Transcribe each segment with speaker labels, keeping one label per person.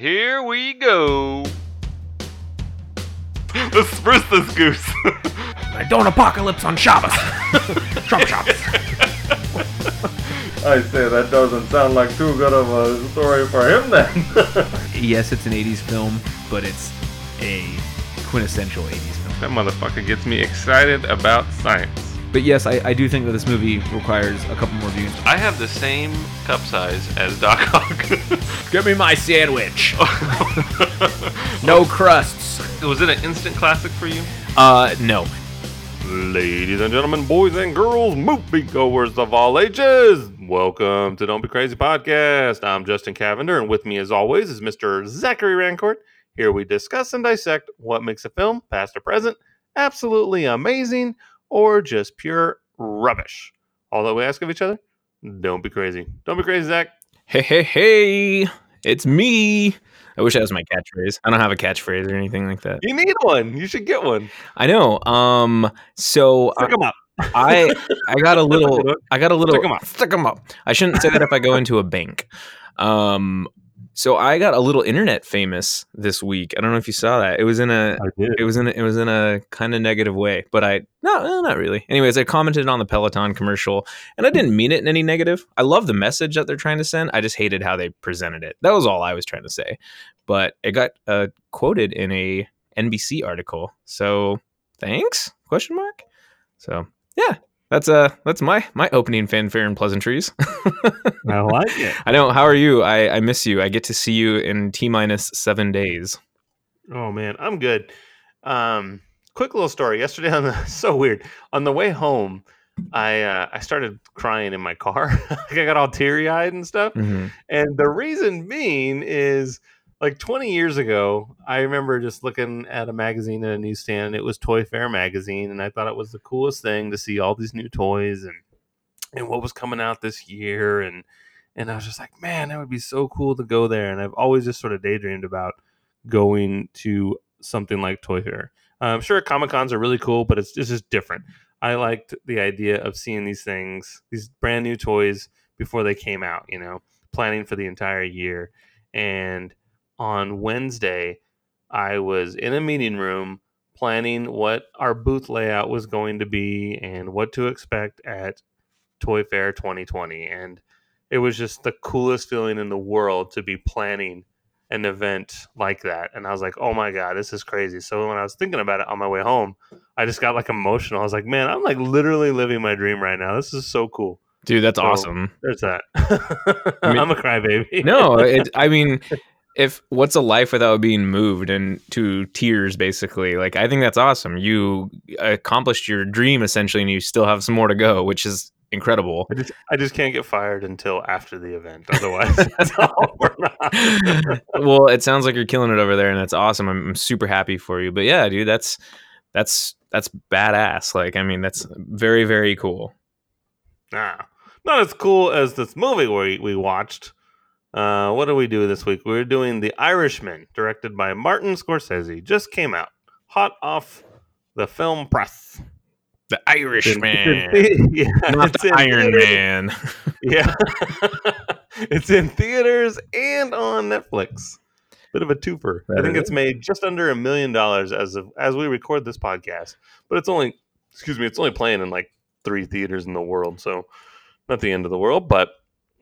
Speaker 1: here we go.
Speaker 2: Let's spruce this goose.
Speaker 3: I don't apocalypse on Shabbos. Trump Shabbos.
Speaker 4: I say that doesn't sound like too good of a story for him then.
Speaker 3: yes, it's an 80s film, but it's a quintessential 80s film.
Speaker 2: that motherfucker gets me excited about science.
Speaker 3: But yes, I, I do think that this movie requires a couple more views.
Speaker 1: I have the same cup size as Doc Ock.
Speaker 3: Give me my sandwich. no crusts.
Speaker 1: Was it an instant classic for you?
Speaker 3: Uh, no.
Speaker 2: Ladies and gentlemen, boys and girls, moviegoers of all ages, welcome to Don't Be Crazy Podcast. I'm Justin Cavender, and with me, as always, is Mr. Zachary Rancourt. Here we discuss and dissect what makes a film, past or present, absolutely amazing, or just pure rubbish. All that we ask of each other, don't be crazy. Don't be crazy, Zach.
Speaker 3: Hey, hey, hey. It's me. I wish that was my catchphrase. I don't have a catchphrase or anything like that.
Speaker 2: You need one. You should get one.
Speaker 3: I know. Um, so
Speaker 2: Stick 'em up.
Speaker 3: I I got a little I got a little
Speaker 2: Stick 'em up.
Speaker 3: Stick 'em up. I shouldn't say that if I go into a bank. Um so I got a little internet famous this week. I don't know if you saw that. It was in a it was in a, it was in a kind of negative way, but I no, eh, not really. Anyways, I commented on the Peloton commercial and I didn't mean it in any negative. I love the message that they're trying to send. I just hated how they presented it. That was all I was trying to say. But it got uh, quoted in a NBC article. So, thanks? Question mark. So, yeah. That's uh that's my my opening fanfare and pleasantries.
Speaker 2: I like it.
Speaker 3: I know. How are you? I, I miss you. I get to see you in T minus seven days.
Speaker 2: Oh man, I'm good. Um, quick little story. Yesterday on the so weird on the way home, I uh, I started crying in my car. like I got all teary eyed and stuff.
Speaker 3: Mhm.
Speaker 2: And the reason being is like 20 years ago, I remember just looking at a magazine at a newsstand. And it was Toy Fair magazine, and I thought it was the coolest thing to see all these new toys and and what was coming out this year. And and I was just like, man, that would be so cool to go there. And I've always just sort of daydreamed about going to something like Toy Fair. I'm sure Comic Cons are really cool, but it's, it's just different. I liked the idea of seeing these things, these brand new toys before they came out, you know, planning for the entire year. And on Wednesday, I was in a meeting room planning what our booth layout was going to be and what to expect at Toy Fair 2020. And it was just the coolest feeling in the world to be planning an event like that. And I was like, oh my God, this is crazy. So when I was thinking about it on my way home, I just got like emotional. I was like, man, I'm like literally living my dream right now. This is so cool.
Speaker 3: Dude, that's
Speaker 2: So-
Speaker 3: awesome.
Speaker 2: There's that.
Speaker 3: mean-
Speaker 2: I'm a crybaby.
Speaker 3: no, it, I mean, if what's a life without being moved and to tears, basically? Like, I think that's awesome. You accomplished your dream essentially, and you still have some more to go, which is incredible.
Speaker 2: I just, I just can't get fired until after the event. Otherwise, that's all we're not.
Speaker 3: well, it sounds like you're killing it over there, and that's awesome. I'm, I'm super happy for you. But yeah, dude, that's that's that's badass. Like, I mean, that's very very cool.
Speaker 2: Nah, not as cool as this movie we, we watched. Uh, what do we do this week? We're doing The Irishman, directed by Martin Scorsese. Just came out, hot off the film press.
Speaker 3: The Irishman,
Speaker 2: yeah,
Speaker 3: not
Speaker 2: it's
Speaker 3: the
Speaker 2: in
Speaker 3: Iron
Speaker 2: theaters.
Speaker 3: Man.
Speaker 2: Yeah, it's in theaters and on Netflix. Bit of a twofer. I think
Speaker 3: is
Speaker 2: it's made just under a million dollars as of as we record this podcast, but it's only excuse me, it's only playing in like three theaters in the world, so not the end of the world, but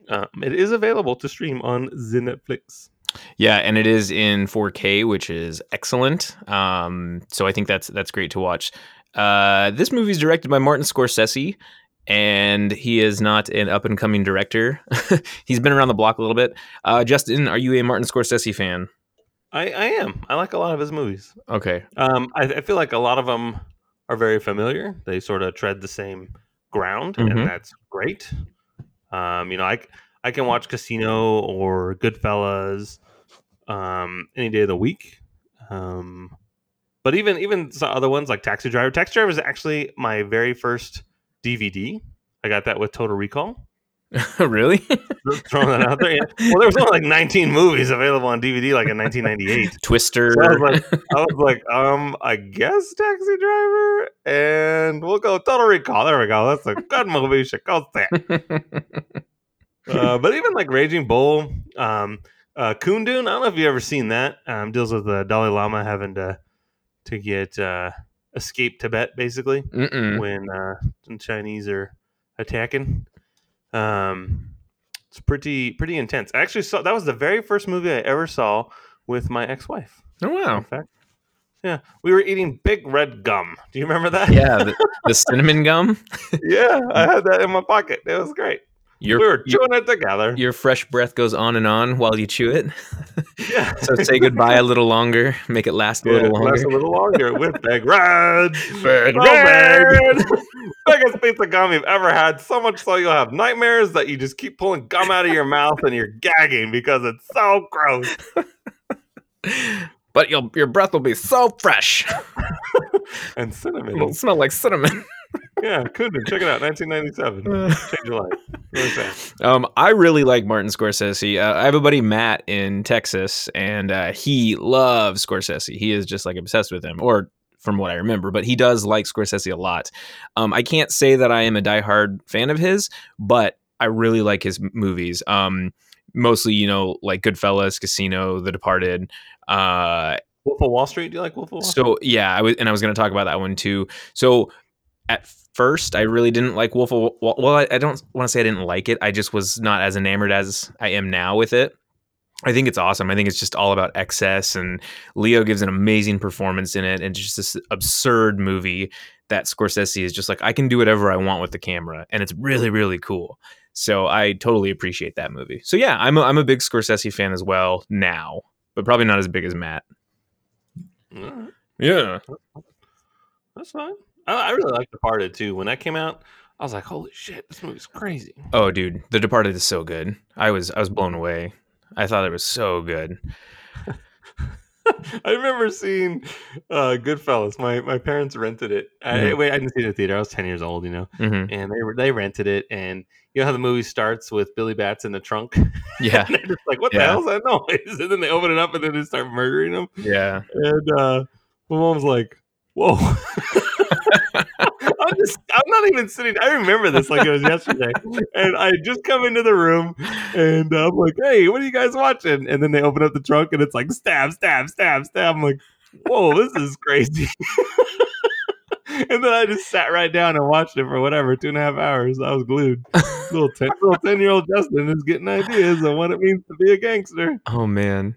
Speaker 2: um, it is available to stream on the Netflix.
Speaker 3: Yeah, and it is in 4K, which is excellent. Um, so I think that's that's great to watch. Uh, this movie is directed by Martin Scorsese, and he is not an up and coming director. He's been around the block a little bit. Uh, Justin, are you a Martin Scorsese fan?
Speaker 2: I, I am. I like a lot of his movies.
Speaker 3: Okay,
Speaker 2: Um, I, I feel like a lot of them are very familiar. They sort of tread the same ground,
Speaker 3: Mhm.
Speaker 2: and that's great. Um, you know, I I can watch Casino or Goodfellas um, any day of the week. Um, but even even some other ones like Taxi Driver. Taxi Driver is actually my very first DVD. I got that with Total Recall.
Speaker 3: really?
Speaker 2: Throwing that out there. Yeah. Well, there was only like 19 movies available on DVD, like in 1998.
Speaker 3: Twister.
Speaker 2: So I was like, I was like, um, I guess Taxi Driver, and we'll go Total Recall. There we go. That's a good movie. You should go see. Uh, but even like Raging Bull, um, Uh, Kundun, I don't know if you've ever seen that. Um, deals with the Dalai Lama having to to get uh, escape Tibet, basically
Speaker 3: Mm-mm.
Speaker 2: when uh, the Chinese are attacking. Um, it's pretty pretty intense. I actually saw that was the very first movie I ever saw with my ex wife.
Speaker 3: Oh wow.
Speaker 2: In fact, yeah, we were eating big red gum. Do you remember that?
Speaker 3: Yeah, the, the cinnamon gum.
Speaker 2: yeah, I had that in my pocket. It was great.
Speaker 3: Your
Speaker 2: we were
Speaker 3: your,
Speaker 2: chewing it together.
Speaker 3: your fresh breath goes on and on while you chew it.
Speaker 2: yeah.
Speaker 3: So say goodbye a little longer, make it last a
Speaker 2: Yeah,
Speaker 3: little longer.
Speaker 2: a little longer with Big Red.
Speaker 3: Big oh,
Speaker 2: So
Speaker 3: Red.
Speaker 2: Biggest piece of gum you've ever had. So much so you'll have nightmares that you just keep pulling gum out of your mouth and you're gagging because it's so gross.
Speaker 3: But your your breath will be so fresh.
Speaker 2: And cinnamon.
Speaker 3: It'll smell like cinnamon.
Speaker 2: Yeah, Kundun. Check it out. 1997. Change your life.
Speaker 3: Um, I really like Martin Scorsese. Uh, I have a buddy Matt in Texas, and uh, he loves Scorsese. He is just like obsessed with him, or from what I remember. But he does like Scorsese a lot. Um, I can't say that I am a diehard fan of his, but I really like his movies. Um, mostly, you know, like Goodfellas, Casino, The Departed. Uh,
Speaker 2: Wolf of Wall Street. Do you like Wolf of Wall Street?
Speaker 3: so yeah, I was, and I was going to talk about that one too. So at first, I really didn't like Wolf of Wall. Well, I, I don't want to say I didn't like it. I just was not as enamored as I am now with it. I think it's awesome. I think it's just all about excess, and Leo gives an amazing performance in it, and just this absurd movie that Scorsese is just like, I can do whatever I want with the camera, and it's really, really cool. So I totally appreciate that movie. So yeah, I'm a, I'm a big Scorsese fan as well now, but probably not as big as Matt. Yeah.
Speaker 2: That's fine. I, I really like Departed too. When that came out, I was like, "Holy shit, this movie's crazy."
Speaker 3: Oh, dude, The Departed is so good. I was I was blown away. I thought it was so good.
Speaker 2: I remember seeing uh, Goodfellas. My my parents rented it. I,
Speaker 3: Mhm.
Speaker 2: wait, I didn't see it in the theater. I was ten years old, you know,
Speaker 3: hmm
Speaker 2: and they were they rented it. And you know how the movie starts with Billy Batts in the trunk,
Speaker 3: Yeah,
Speaker 2: and they're just like, "What
Speaker 3: Yeah.
Speaker 2: the hell's that noise?" And then they open it up, and then they start murdering them.
Speaker 3: yeah.
Speaker 2: And uh, my mom's like, "Whoa." I'm just, I'm not even sitting. I remember this like it was yesterday. And I just come into the room and I'm like, hey, what are you guys watching? And then they open up the trunk and it's like, stab, stab, stab, stab. I'm like, whoa, this is crazy. and then I just sat right down and watched it for whatever, two and a half hours. I was glued. Little 10, little 10 year old Justin is getting ideas on what it means to be a gangster.
Speaker 3: Oh man.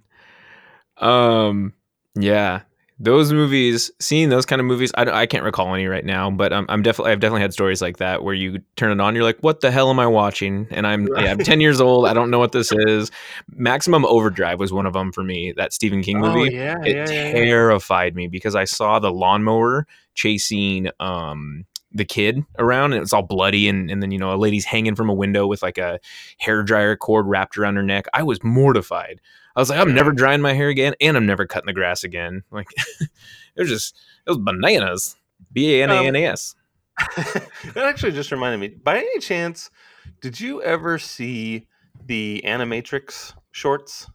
Speaker 3: Um. Yeah. Those movies, seeing those kind of movies, I, I can't recall any right now, but I'm, I'm definitely I've definitely had stories like that where you turn it on, you're like, "What the hell am I watching?" And I'm yeah, I'm 10 years old, I don't know what this is. Maximum Overdrive was one of them for me. That Stephen King movie.
Speaker 2: Oh, yeah,
Speaker 3: it
Speaker 2: yeah, yeah,
Speaker 3: terrified me because I saw the lawnmower chasing um the kid around and it was all bloody and, and then you know a lady's hanging from a window with like a hair dryer cord wrapped around her neck. I was mortified. I was like, I'm never drying my hair again and I'm never cutting the grass again. Like it was just it was bananas. B A N A N A S.
Speaker 2: that actually just reminded me. By any chance, did you ever see the Animatrix shorts?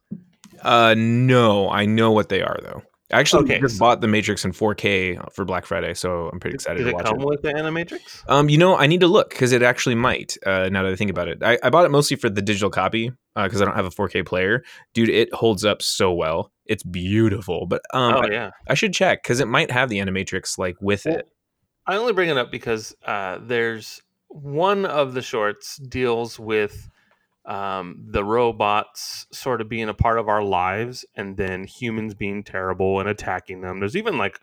Speaker 3: Uh no, I know what they are though. I actually
Speaker 2: Okay,
Speaker 3: just
Speaker 2: so-
Speaker 3: bought the Matrix in 4K for Black Friday, so I'm pretty excited
Speaker 2: Did
Speaker 3: to
Speaker 2: it
Speaker 3: watch
Speaker 2: come
Speaker 3: it.
Speaker 2: with the Animatrix?
Speaker 3: Um, you know, I need to look because it actually might. Uh, now that I think about it, I, I bought it mostly for the digital copy because I don't have a 4K player. Dude, it holds up so well. It's beautiful. But um,
Speaker 2: oh
Speaker 3: I,
Speaker 2: yeah.
Speaker 3: I should check because it might have the Animatrix like with
Speaker 2: Well,
Speaker 3: it.
Speaker 2: I only bring it up because uh, there's one of the shorts deals with um, the robots sort of being a part of our lives, and then humans being terrible and attacking them. There's even like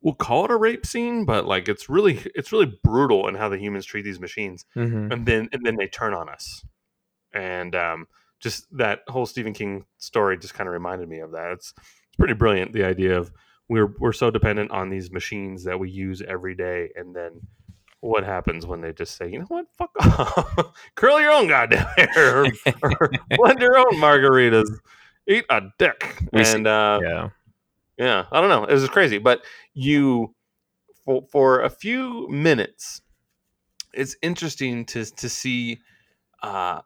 Speaker 2: we'll call it a rape scene, but like it's really it's really brutal in how the humans treat these machines.
Speaker 3: Mhm.
Speaker 2: and then and then they turn on us and um just that whole stephen king story just kind of reminded me of that it's it's pretty brilliant the idea of we're we're so dependent on these machines that we use every day and then what happens when they just say you know what? Fuck off. Curl your own goddamn hair or, or blend your own margaritas. Eat a dick.
Speaker 3: We see-
Speaker 2: and uh
Speaker 3: Yeah.
Speaker 2: yeah, I don't know. It was crazy, but you for for a few minutes, it's interesting to to see uh,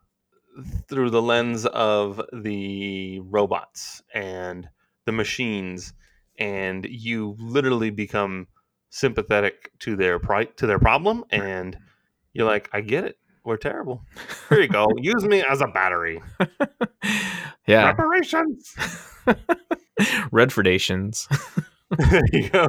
Speaker 2: through the lens of the robots and the machines, and you literally become sympathetic to their pri- to their problem, and you're like, I get it. we're terrible. Here you go. Use me as a battery.
Speaker 3: yeah,
Speaker 2: Reparations.
Speaker 3: Redfordations.
Speaker 2: there you go.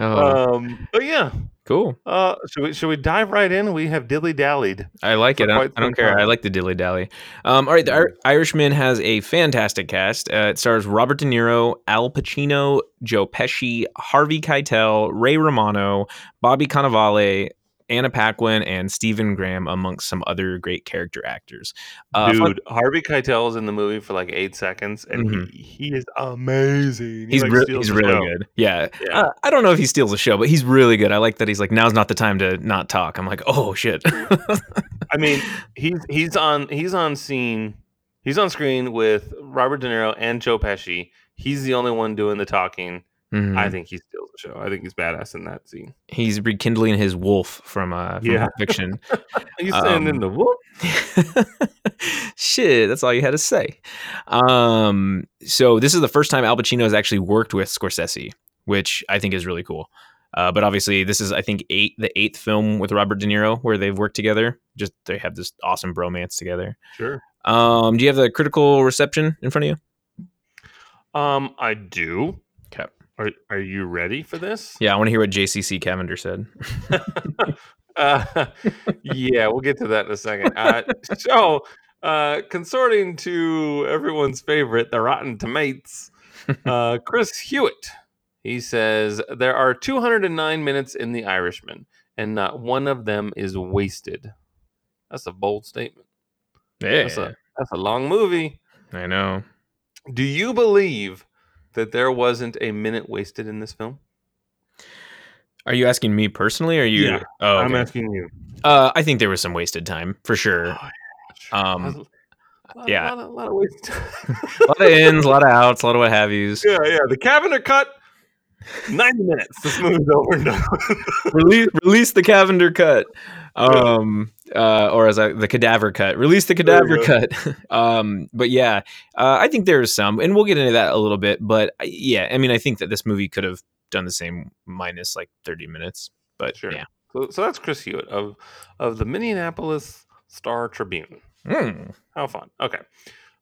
Speaker 3: Oh,
Speaker 2: Um, but yeah,
Speaker 3: cool.
Speaker 2: uh, should we should we dive right in? We have dilly dallied.
Speaker 3: I like it. I don't,
Speaker 2: quite
Speaker 3: I don't care. I like the dilly dally. Um, all right, the Ir- Irishman has a fantastic cast. Uh, it stars Robert De Niro, Al Pacino, Joe Pesci, Harvey Keitel, Ray Romano, Bobby Cannavale, Anna Paquin, and Stephen Graham, amongst some other great character actors. Uh,
Speaker 2: Dude,
Speaker 3: fun-
Speaker 2: Harvey Keitel is in the movie for like eight seconds, and he, he is amazing. He,
Speaker 3: He's
Speaker 2: like,
Speaker 3: re- he's really
Speaker 2: show.
Speaker 3: good. Yeah.
Speaker 2: Yeah.
Speaker 3: Uh, I don't know if he steals the show, but he's really good. I like that he's like now's not the time to not talk. I'm like, oh shit.
Speaker 2: I mean, he's he's on he's on scene, he's on screen with Robert De Niro and Joe Pesci. He's the only one doing the talking.
Speaker 3: Mhm.
Speaker 2: I think he steals the show. I think he's badass in that scene.
Speaker 3: he's rekindling his wolf from uh from
Speaker 2: Yeah.
Speaker 3: Fiction.
Speaker 2: He's saying in
Speaker 3: Um,
Speaker 2: the wolf.
Speaker 3: Shit, that's all you had to say. Um, so this is the first time Al Pacino has actually worked with Scorsese, which I think is really cool. Uh, but obviously, this is I think eight the eighth film with Robert De Niro where they've worked together. Just they have this awesome bromance together.
Speaker 2: Sure.
Speaker 3: Um, do you have the critical reception in front of you?
Speaker 2: Um, I do. Are Are you ready for this?
Speaker 3: Yeah, I want to hear what JCC Cavender said.
Speaker 2: uh, yeah, we'll get to that in a second. Uh, so, uh, consorting to everyone's favorite, the Rotten Tomatoes, uh, Chris Hewitt, he says there are 209 minutes in The Irishman, and not one of them is wasted. That's a bold statement.
Speaker 3: Yeah,
Speaker 2: That's a that's a long movie.
Speaker 3: I know.
Speaker 2: Do you believe that there wasn't a minute wasted in this film?
Speaker 3: Are you asking me personally? Or are you?
Speaker 2: Yeah,
Speaker 3: oh,
Speaker 2: I'm asking you.
Speaker 3: Uh, I think there was some wasted time for sure.
Speaker 2: Oh, yeah, sure.
Speaker 3: Um,
Speaker 2: a lot,
Speaker 3: yeah.
Speaker 2: a lot, of, lot of wasted.
Speaker 3: a lot of ins, a lot of outs, a lot of what have yous.
Speaker 2: Yeah, yeah. The Cavender cut. Ninety minutes. This movie's over and done.
Speaker 3: release, release the Cavender cut, um, uh, or as I, the cadaver cut. Release the cadaver cut. um, but yeah, uh, I think there's some, and we'll get into that a little bit. But uh, yeah, I mean, I think that this movie could have done the same minus like 30 minutes. But
Speaker 2: Sure.
Speaker 3: yeah,
Speaker 2: so, so that's Chris Hewitt of of the Minneapolis Star Tribune.
Speaker 3: Hmm.
Speaker 2: How fun. Okay.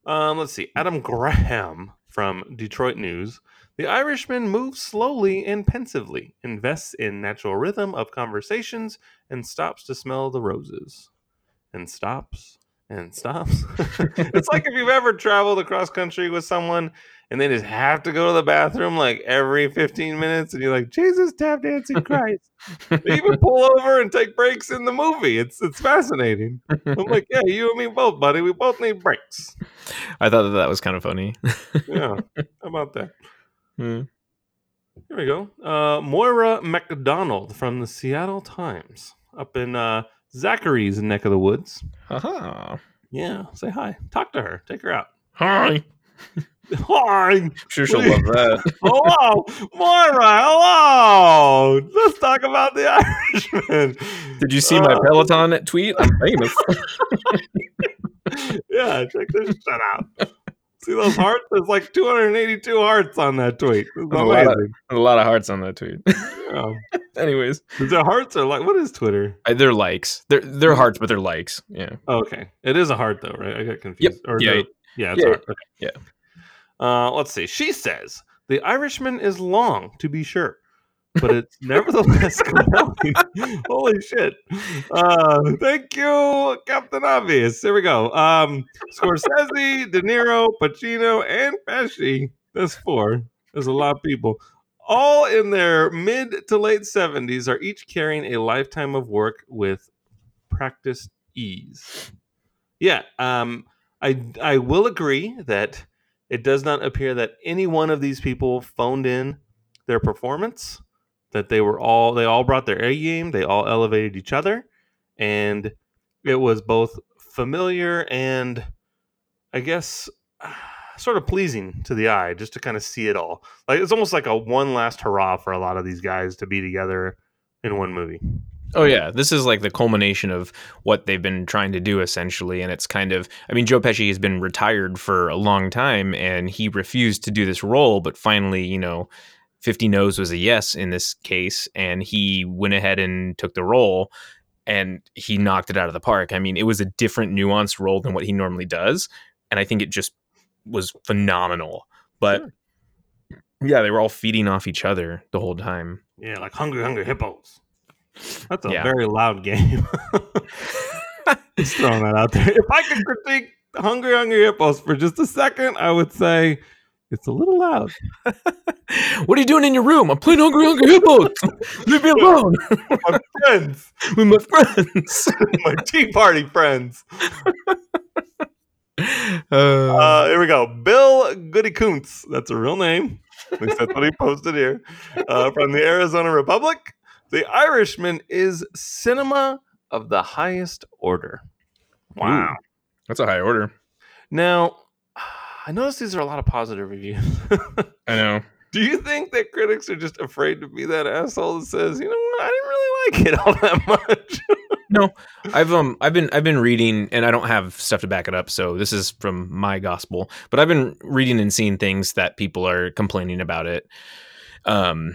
Speaker 2: Um, let's see. Adam Graham from Detroit News. The Irishman moves slowly and pensively, invests in natural rhythm of conversations, and stops to smell the roses. And stops and stops. it's like if you've ever traveled across country with someone and they just have to go to the bathroom like every 15 minutes, and you're like, Jesus, tap dancing Christ. they even pull over and take breaks in the movie. It's it's fascinating. I'm like, yeah, you and me both, buddy. We both need breaks.
Speaker 3: I thought that that was kind of funny.
Speaker 2: Yeah. How about that?
Speaker 3: Hmm.
Speaker 2: Here we go. Uh, Moira Macdonald from the Seattle Times up in uh, Zachary's neck of the woods.
Speaker 3: Haha.
Speaker 2: Yeah. Say hi. Talk to her. Take her out.
Speaker 3: Hi.
Speaker 2: Hi.
Speaker 3: I'm sure she'll love that.
Speaker 2: Hello. Moira. Hello. Let's talk about the Irishman.
Speaker 3: Did you see my
Speaker 2: Uh,
Speaker 3: Peloton tweet? I'm famous.
Speaker 2: yeah, check this shit out. See those hearts? There's like 282 hearts on that tweet.
Speaker 3: A lot of- a lot of hearts on that tweet.
Speaker 2: Yeah.
Speaker 3: Anyways,
Speaker 2: it hearts or like what is Twitter?
Speaker 3: I- they're likes. They're they're hearts, but they're likes. Yeah.
Speaker 2: Oh, okay, it is a heart though, right? I got confused. Or
Speaker 3: Yeah,
Speaker 2: no- yeah, it's
Speaker 3: yeah,
Speaker 2: a heart. Okay.
Speaker 3: yeah.
Speaker 2: Uh, let's see. She says the Irishman is long, to be sure, but it's nevertheless compelling. Holy shit! Uh, thank you, Captain Obvious. Here we go. Um, Scorsese, De Niro, Pacino, and Pesci. That's four. There's a lot of people. All in their mid to late 70s are each carrying a lifetime of work with practiced ease. Yeah, um, I I will agree that it does not appear that any one of these people phoned in their performance. That they were all they all brought their A game. They all elevated each other, and it was both familiar and I guess sort of pleasing to the eye just to kind of see it all. Like it's almost like a one last hurrah for a lot of these guys to be together in one movie.
Speaker 3: Oh yeah, this is like the culmination of what they've been trying to do essentially, and it's kind of. I mean, Joe Pesci has been retired for a long time, and he refused to do this role, but finally, you know, Fifty No's was a yes in this case, and he went ahead and took the role. and he knocked it out of the park. I mean, it was a different nuanced role than what he normally does, and I think it just was phenomenal. But yeah, they were all feeding off each other the whole time.
Speaker 2: Yeah, like hungry, hungry hippos. That's a
Speaker 3: Yeah.
Speaker 2: very loud game. Just throwing that out there. If I could critique Hungry Hungry Hippos for just a second, I would say it's a little loud.
Speaker 3: what are you doing in your room? I'm playing Hungry Hungry Hippos. Leave me alone
Speaker 2: My friends,
Speaker 3: with my friends.
Speaker 2: my tea party friends.
Speaker 3: Uh,
Speaker 2: Uh, here we go. Bill Goodykoontz. That's a real name. At least that's what he posted here. Uh, from the Arizona Republic. The Irishman is cinema of the highest order. Wow.
Speaker 3: that's a high order.
Speaker 2: Now, I noticed these are a lot of positive reviews.
Speaker 3: I know.
Speaker 2: Do you think that critics are just afraid to be that asshole that says, you know what, I didn't really like it all that much?
Speaker 3: No, I've um I've been I've been reading and I don't have stuff to back it up, so this is from my gospel. But I've been reading and seeing things that people are complaining about it. Um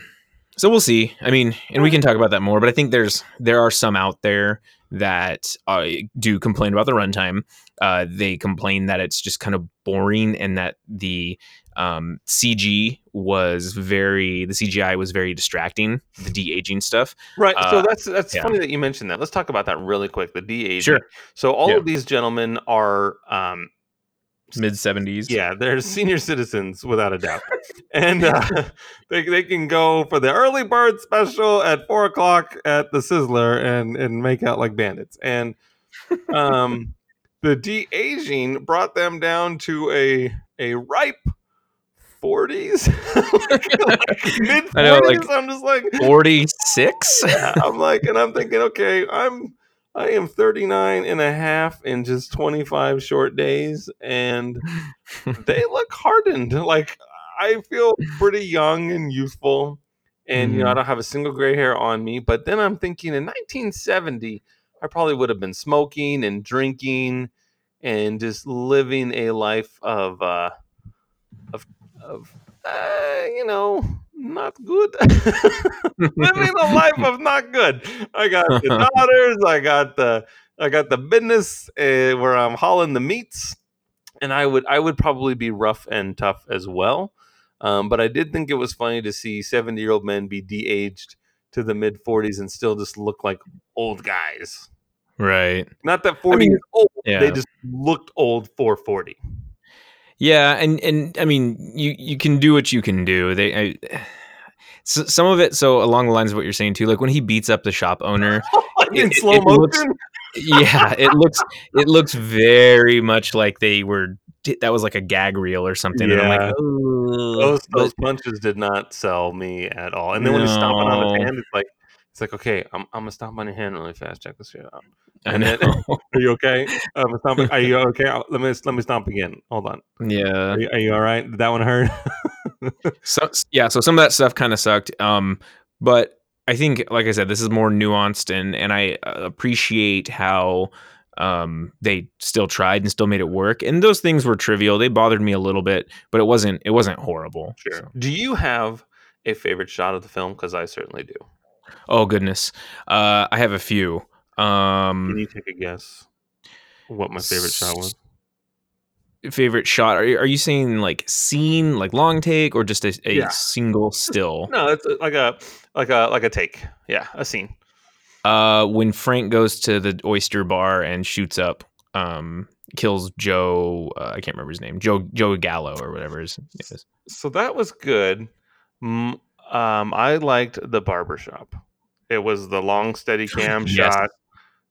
Speaker 3: so we'll see. I mean, and we can talk about that more, but I think there's there are some out there that uh, do complain about the runtime. Uh, they complain that it's just kind of boring and that the um, CG was very the CGI was very distracting. The de aging stuff.
Speaker 2: Right. so
Speaker 3: Uh,
Speaker 2: that's that's
Speaker 3: yeah.
Speaker 2: funny that you mentioned that. Let's talk about that really quick. The de aging.
Speaker 3: Sure.
Speaker 2: So all
Speaker 3: Yeah.
Speaker 2: of these gentlemen are um
Speaker 3: Mid seventies.
Speaker 2: yeah, they're senior citizens without a doubt. and uh, they, they can go for the early bird special at four o'clock at the Sizzler and and make out like bandits. And um the de-aging brought them down to a a ripe 40s mid
Speaker 3: I know,
Speaker 2: 40s
Speaker 3: like-
Speaker 2: i'm just like
Speaker 3: forty six.
Speaker 2: I'm like, and I'm thinking, okay, I'm I am 39 and a half in just 25 short days, and they look hardened. Like I feel pretty young and youthful, and you know, I don't have a single gray hair on me. But then I'm thinking, in 1970, I probably would have been smoking and drinking, and just living a life of uh, of of uh, you know, not good. living a life of not good. I got the daughters. I got the I got the business uh, where I'm hauling the meats, and I would I would probably be rough and tough as well. Um, but I did think it was funny to see 70 year old men be de-aged to the mid 40s and still just look like old guys.
Speaker 3: Right.
Speaker 2: Not that 40
Speaker 3: mean,
Speaker 2: is old.
Speaker 3: yeah.
Speaker 2: They just looked old for 40.
Speaker 3: Yeah, and and I mean, you you can do what you can do. They, I, so, some of it. So along the lines of what you're saying too, like when he beats up the shop owner.
Speaker 2: in
Speaker 3: it-
Speaker 2: slow
Speaker 3: it looks-
Speaker 2: motion.
Speaker 3: yeah, it looks it looks very much like they were. That was like a gag reel or something. And I'm
Speaker 2: Yeah.
Speaker 3: like,
Speaker 2: those those punches did not sell me at all. And then when he's stomping on
Speaker 3: the
Speaker 2: hand, it's like it's like okay, I'm I'm gonna stomp on your hand really fast. Check this shit out. And then- Are you okay? I'm gonna stomp. Are you okay? I'll- Let me let me stomp again. Hold on.
Speaker 3: yeah.
Speaker 2: Are you, are you all right? Did that one hurt?
Speaker 3: so yeah so some of that stuff kind of sucked um but i think like i said this is more nuanced and and i uh, appreciate how um they still tried and still made it work and those things were trivial they bothered me a little bit but it wasn't it wasn't horrible so.
Speaker 2: Do you have a favorite shot of the film? Because I certainly do.
Speaker 3: Oh goodness uh i have a few
Speaker 2: Can
Speaker 3: um
Speaker 2: you take a guess? What my favorite shot was?
Speaker 3: favorite shot are, you- are you saying like scene like long take or just a, a
Speaker 2: Yeah.
Speaker 3: single still
Speaker 2: No, it's uh, like a like a like a take. Yeah, a scene.
Speaker 3: Uh, when Frank goes to the oyster bar and shoots up, um, kills Joe. Uh, I can't remember his name. Joe Joe Gallo or whatever his name is.
Speaker 2: So that was good. Mm, Um, I liked the barbershop. It was the long steady cam
Speaker 3: Yes.
Speaker 2: shot.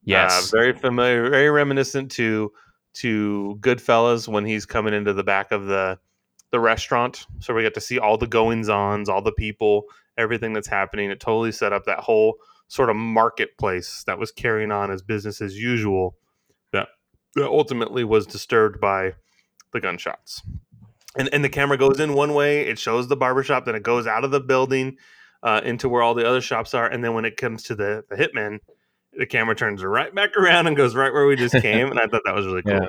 Speaker 3: Yes.
Speaker 2: Uh, very familiar, very reminiscent to to Goodfellas when he's coming into the back of the the restaurant. So we get to see all the goings ons, all the people, everything that's happening. It totally set up that whole sort of marketplace that was carrying on as business as usual. That that ultimately was disturbed by the gunshots. And and the camera goes in one way, it shows the barbershop, then it goes out of the building uh, into where all the other shops are, and then when it comes to the the hitman, the camera turns right back around and goes right where we just came, and I thought that was really cool.
Speaker 3: Yeah.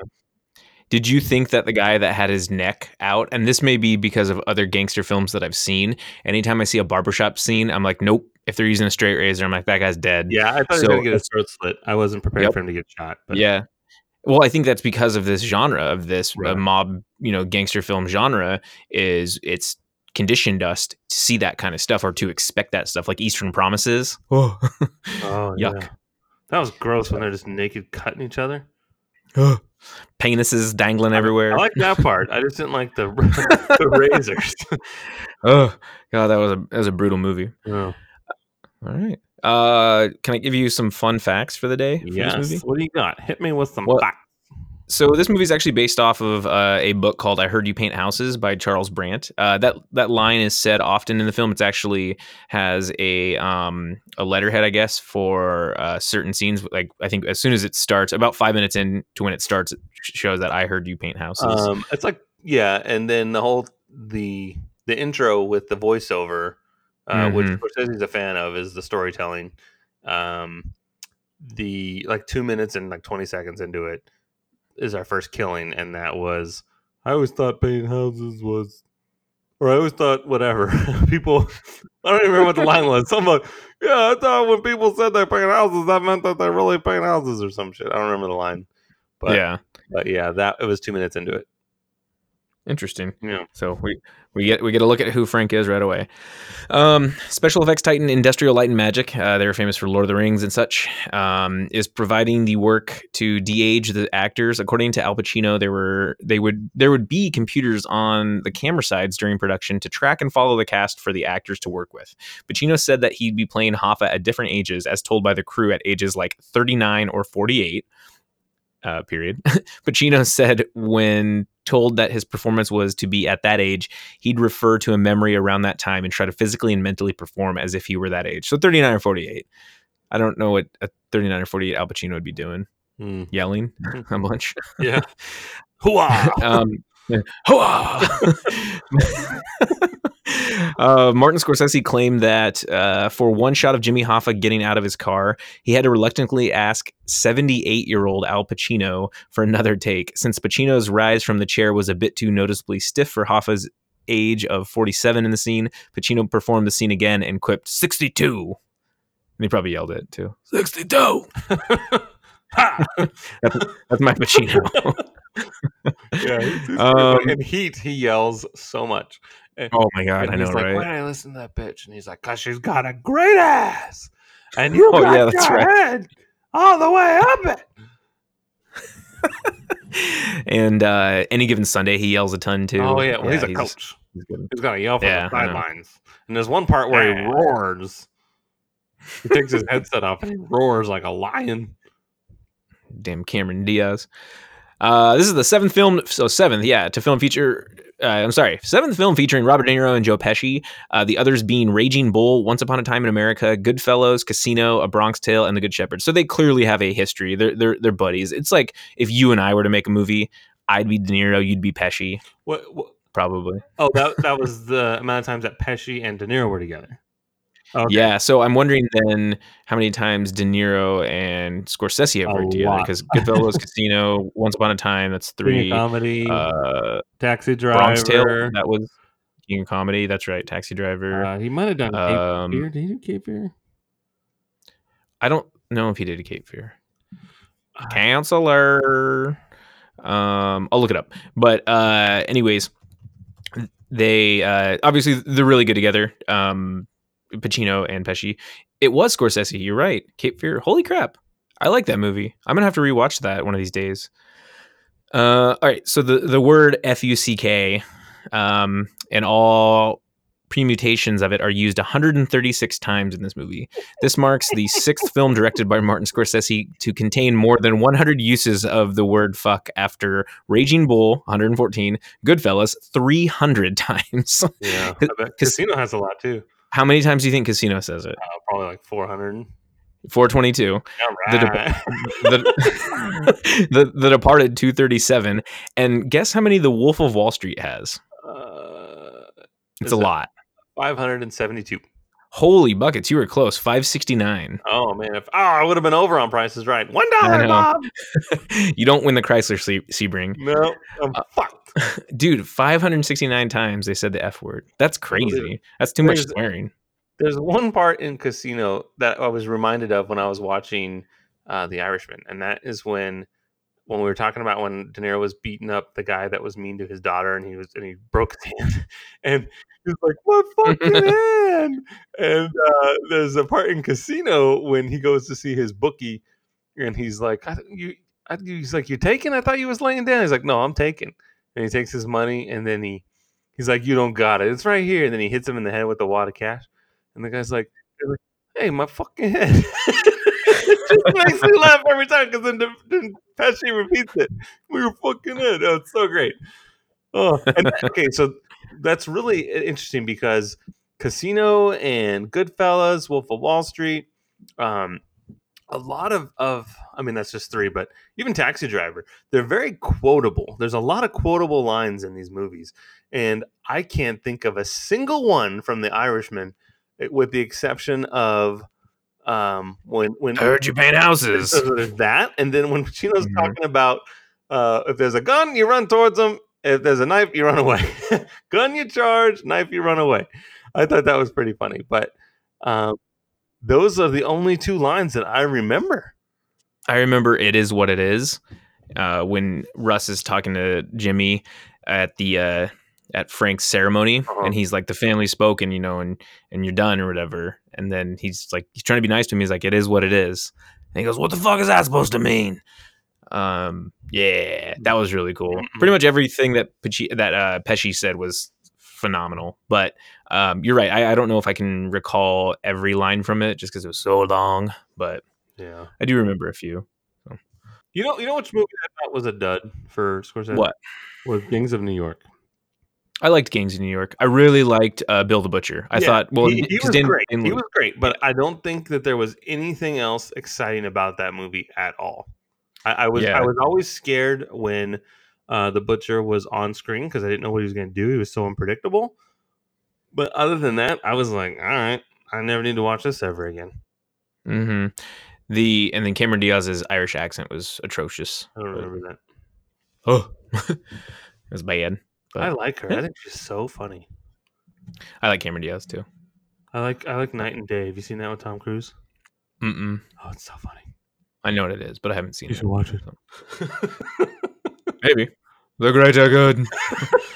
Speaker 3: Did you think that the guy that had his neck out, and this may be because of other gangster films that I've seen, anytime I see a barbershop scene, I'm like, nope, if they're using a straight razor, I'm like, that guy's dead.
Speaker 2: Yeah, I thought he was
Speaker 3: going
Speaker 2: to get his throat slit. I wasn't prepared
Speaker 3: Yep.
Speaker 2: for him to get shot. But
Speaker 3: yeah. Well, I think that's because of this genre of this uh,
Speaker 2: Right.
Speaker 3: mob, you know, gangster film genre is it's conditioned us to see that kind of stuff or to expect that stuff, like Eastern Promises. Oh,
Speaker 2: Oh,
Speaker 3: Yuck.
Speaker 2: yeah. That was gross when they're just naked cutting each other.
Speaker 3: penises dangling everywhere.
Speaker 2: I like that part. I just didn't like the, the razors.
Speaker 3: oh god, that was a that was a brutal movie.
Speaker 2: Oh,
Speaker 3: All right. Uh, can I give you some fun facts for the day for
Speaker 2: yes.
Speaker 3: this movie?
Speaker 2: What do you got? Hit me with some
Speaker 3: Well,
Speaker 2: facts.
Speaker 3: So this movie is actually based off of uh, a book called "I Heard You Paint Houses" by Charles Brandt. Uh, that that line is said often in the film. It's actually has a um, a letterhead, I guess, for uh, certain scenes. Like I think as soon as it starts, about five minutes in to when it starts, it shows that "I heard you paint houses."
Speaker 2: Um, it's like yeah, and then the whole the the intro with the voiceover, uh, which
Speaker 3: Mhm.
Speaker 2: Scorsese's a fan of, is the storytelling. Um, the like two minutes and like twenty seconds into it is our first killing, and that was I always thought painting houses was, or I always thought whatever people. I don't even remember what the line was. Some like, yeah, I thought when people said they paint houses, that meant that they really paint houses or some shit. I don't remember the line, but
Speaker 3: yeah,
Speaker 2: but yeah, that it was two minutes into it.
Speaker 3: Interesting.
Speaker 2: Yeah.
Speaker 3: So we we get we get a look at who Frank is right away. Um, special effects titan Industrial Light and Magic, uh, they were famous for Lord of the Rings and such, um, is providing the work to de-age the actors. According to Al Pacino, there were they would there would be computers on the camera sides during production to track and follow the cast for the actors to work with. Pacino said that he'd be playing Hoffa at different ages, as told by the crew at ages like 39 or 48. Uh, period. Pacino said when told that his performance was to be at that age, he'd refer to a memory around that time and try to physically and mentally perform as if he were that age. So 39 or 48. I don't know what a 39 or 48 Al Pacino would be doing.
Speaker 2: Hmm.
Speaker 3: Yelling a bunch.
Speaker 2: Yeah. Hooah!
Speaker 3: um. Hooah! Uh, Martin Scorsese claimed that uh, for one shot of Jimmy Hoffa getting out of his car, he had to reluctantly ask 78 year old Al Pacino for another take, since Pacino's rise from the chair was a bit too noticeably stiff for Hoffa's age of 47 in the scene. Pacino performed the scene again and quipped 62. And he probably yelled it too. 62.
Speaker 2: Ha!
Speaker 3: That's my Pacino.
Speaker 2: yeah,
Speaker 3: Um,
Speaker 2: in Heat, he yells so much. And,
Speaker 3: oh my god, I know,
Speaker 2: like,
Speaker 3: right?
Speaker 2: Why did I listen to that bitch? And he's like, "Cause she's got a great ass, and you
Speaker 3: Oh,
Speaker 2: got
Speaker 3: yeah, that's
Speaker 2: your
Speaker 3: right.
Speaker 2: head all the way up it."
Speaker 3: and uh, any given Sunday, he yells a ton too.
Speaker 2: Oh yeah, well, he's a
Speaker 3: he's-
Speaker 2: coach.
Speaker 3: he's.
Speaker 2: He's to yell from
Speaker 3: Yeah,
Speaker 2: the sidelines. And there's one part where he roars. He takes his headset off and he roars like a lion.
Speaker 3: Damn Cameron Diaz. Uh, this is the seventh film, so seventh, yeah, to film feature. Uh, I'm sorry, seventh film featuring Robert De Niro and Joe Pesci. Uh, the others being Raging Bull, Once Upon a Time in America, Goodfellas, Casino, A Bronx Tale, and The Good Shepherd. So they clearly have a history. They're they're they're buddies. It's like if you and I were to make a movie, I'd be De Niro, you'd be Pesci,
Speaker 2: What, what?
Speaker 3: probably.
Speaker 2: Oh, that that was the amount of times that Pesci and De Niro were together. Okay.
Speaker 3: Yeah, so I'm wondering then how many times De Niro and Scorsese have worked together because Goodfellas, Casino, Once Upon a Time, that's three.
Speaker 2: comedy,
Speaker 3: Uh,
Speaker 2: Taxi Driver.
Speaker 3: Bronx Tale, that was King of Comedy. That's right, Taxi Driver.
Speaker 2: Uh, he might have done Cape
Speaker 3: Um,
Speaker 2: Fear. Did he do Cape Fear?
Speaker 3: I don't know if he did a Cape Fear.
Speaker 2: Uh,
Speaker 3: Counselor. Um, I'll look it up. But uh, anyways, they uh, obviously they're really good together. Um, Pacino and Pesci. It was Scorsese. You're right. Cape Fear. Holy crap! I like that movie. I'm gonna have to rewatch that one of these days. Uh, all right. So the the word F U C K, um, and all permutations of it are used 136 times in this movie. This marks the sixth film directed by Martin Scorsese to contain more than 100 uses of the word fuck after Raging Bull, 114, Goodfellas, 300 times.
Speaker 2: Yeah, I
Speaker 3: Cas-
Speaker 2: bet Casino has a lot too.
Speaker 3: How many times do you think Casino says it?
Speaker 2: Uh, probably like 400.
Speaker 3: 422.
Speaker 2: All
Speaker 3: The
Speaker 2: right.
Speaker 3: The, the, the Departed, 237. And guess how many The Wolf of Wall Street has?
Speaker 2: uh,
Speaker 3: It's a lot.
Speaker 2: 572.
Speaker 3: Holy buckets, you were close. 569.
Speaker 2: Oh man, if oh, I would have been over on prices right. One dollar. Bob.
Speaker 3: you don't win the Chrysler Se- Sebring.
Speaker 2: No, I'm
Speaker 3: Uh,
Speaker 2: fucked.
Speaker 3: Dude, 569 times they said the F word. That's crazy. That's too much swearing.
Speaker 2: There's one part in Casino that I was reminded of when I was watching uh, The Irishman, and that is when when we were talking about when De Niro was beating up the guy that was mean to his daughter, and he was and he broke his hand, and he's like, "My fucking hand!" And uh, there's a part in Casino when he goes to see his bookie, and he's like, I, "You," I, he's like, "You taking?" I thought you was laying down. He's like, "No, I'm taking." And he takes his money, and then he he's like, "You don't got it. It's right here." And then he hits him in the head with the wad of cash, and the guy's like, like "Hey, my fucking head." it just makes me laugh every time because then, then Pesci repeats it. We were fucking it. Oh, it's so great. Oh, and okay, so that's really interesting because Casino and Goodfellas, Wolf of Wall Street, um, a lot of of I mean that's just three, but even Taxi Driver, they're very quotable. There's a lot of quotable lines in these movies, and I can't think of a single one from The Irishman, eh, with the exception of um when when
Speaker 3: Heard you paint houses.
Speaker 2: there's that, and then when Pacino's
Speaker 3: Mhm.
Speaker 2: talking about uh, if there's a gun, you run towards them. If there's a knife, you run away. gun, you charge. Knife, you run away. I thought that was pretty funny, but um, those are the only two lines that I remember.
Speaker 3: I remember it is what it is. Uh, when Russ is talking to Jimmy at the uh, at Frank's ceremony,
Speaker 2: Uh-huh.
Speaker 3: and he's like, "The family spoken, you know, and and you're done or whatever." And then he's like, he's trying to be nice to him. He's like, "It is what it is." And he goes, "What the fuck is that supposed to mean?" Um, yeah, that was really cool.
Speaker 2: Mhm.
Speaker 3: Pretty much everything that Pesci, that uh, Pesci said was phenomenal. But um, you're right. I, I don't know if I can recall every line from it just because it was so long. But
Speaker 2: Yeah.
Speaker 3: I do remember a few.
Speaker 2: You know, you know which movie I thought was a dud for Scorsese?
Speaker 3: What?
Speaker 2: was Gangs of New York?
Speaker 3: I liked Gangs of New York. I really liked uh, Bill the Butcher. I
Speaker 2: Yeah,
Speaker 3: thought, well,
Speaker 2: he, he
Speaker 3: 'cause
Speaker 2: was
Speaker 3: Dan-
Speaker 2: great.
Speaker 3: Dan
Speaker 2: he was great, but I don't think that there was anything else exciting about that movie at all. I, I was
Speaker 3: Yeah.
Speaker 2: I was always scared when uh, the butcher was on screen because I didn't know what he was going to do. He was so unpredictable. But other than that, I was like, all right, I never need to watch this ever again.
Speaker 3: Mm-hmm. The and then Cameron Diaz's Irish accent was atrocious.
Speaker 2: I don't remember that.
Speaker 3: Oh, it was bad. But
Speaker 2: I like her. I think she's so funny.
Speaker 3: I like Cameron Diaz too.
Speaker 2: I like I like Knight and Day. Have you seen that with Tom Cruise?
Speaker 3: Mm-mm.
Speaker 2: Oh, it's so funny.
Speaker 3: I know what it is, but I haven't seen
Speaker 2: You
Speaker 3: it.
Speaker 2: should watch it.
Speaker 3: Maybe the greater good.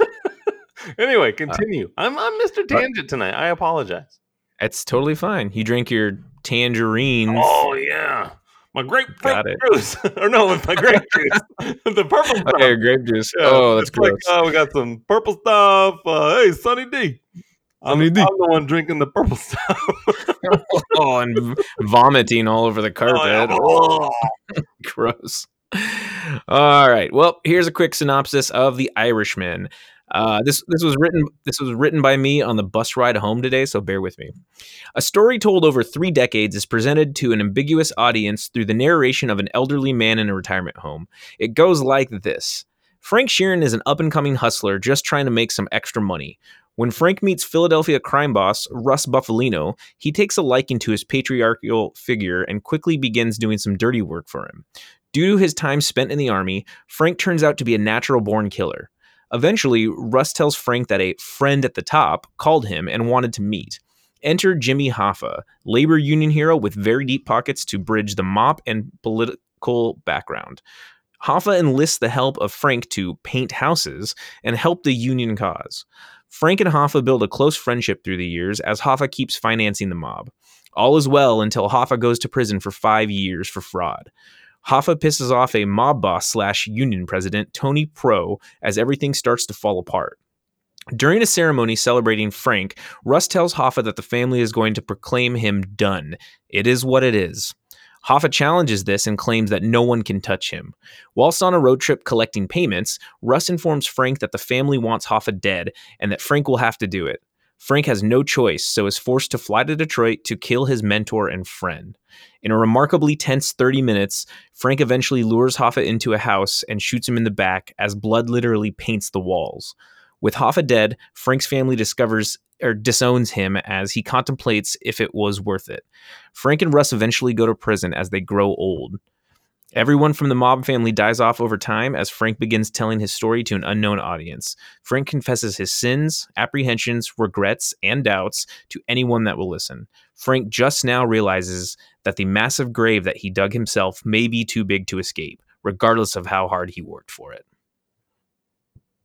Speaker 2: anyway, continue. I'm I'm Mr. Tangent tonight. I apologize.
Speaker 3: It's totally fine. You drink your tangerines.
Speaker 2: Oh yeah, my grapefruit juice, or no, it's my grape juice, the purple stuff.
Speaker 3: Okay, grape juice.
Speaker 2: Yeah,
Speaker 3: oh, that's
Speaker 2: it's like, uh, we got some purple stuff. Uh, hey, Sunny D. I'm,
Speaker 3: Sunny D.
Speaker 2: I'm the one drinking the purple stuff.
Speaker 3: oh, and v- vomiting all over the carpet.
Speaker 2: Oh,
Speaker 3: Gross. All right. Well, here's a quick synopsis of The Irishman. Uh, this this was written this was written by me on the bus ride home today, so bear with me. A story told over three decades is presented to an ambiguous audience through the narration of an elderly man in a retirement home. It goes like this: Frank Sheeran is an up and coming hustler just trying to make some extra money. When Frank meets Philadelphia crime boss Russ Bufalino, he takes a liking to his patriarchal figure and quickly begins doing some dirty work for him. Due to his time spent in the army, Frank turns out to be a natural born killer. Eventually, Russ tells Frank that a friend at the top called him and wanted to meet. Enter Jimmy Hoffa, labor union hero with very deep pockets to bridge the mop and political background. Hoffa enlists the help of Frank to paint houses and help the union cause. Frank and Hoffa build a close friendship through the years as Hoffa keeps financing the mob. All is well until Hoffa goes to prison for five years for fraud. Hoffa pisses off a mob boss slash union president, Tony Pro, as everything starts to fall apart. During a ceremony celebrating Frank, Russ tells Hoffa that the family is going to proclaim him done. It is what it is. Hoffa challenges this and claims that no one can touch him. Whilst on a road trip collecting payments, Russ informs Frank that the family wants Hoffa dead and that Frank will have to do it. Frank has no choice, so is forced to fly to Detroit to kill his mentor and friend. In a remarkably tense 30 minutes, Frank eventually lures Hoffa into a house and shoots him in the back as blood literally paints the walls. With Hoffa dead, Frank's family discovers or disowns him as he contemplates if it was worth it. Frank and Russ eventually go to prison as they grow old. Everyone from the mob family dies off over time as Frank begins telling his story to an unknown audience. Frank confesses his sins, apprehensions, regrets, and doubts to anyone that will listen. Frank just now realizes that the massive grave that he dug himself may be too big to escape, regardless of how hard he worked for it.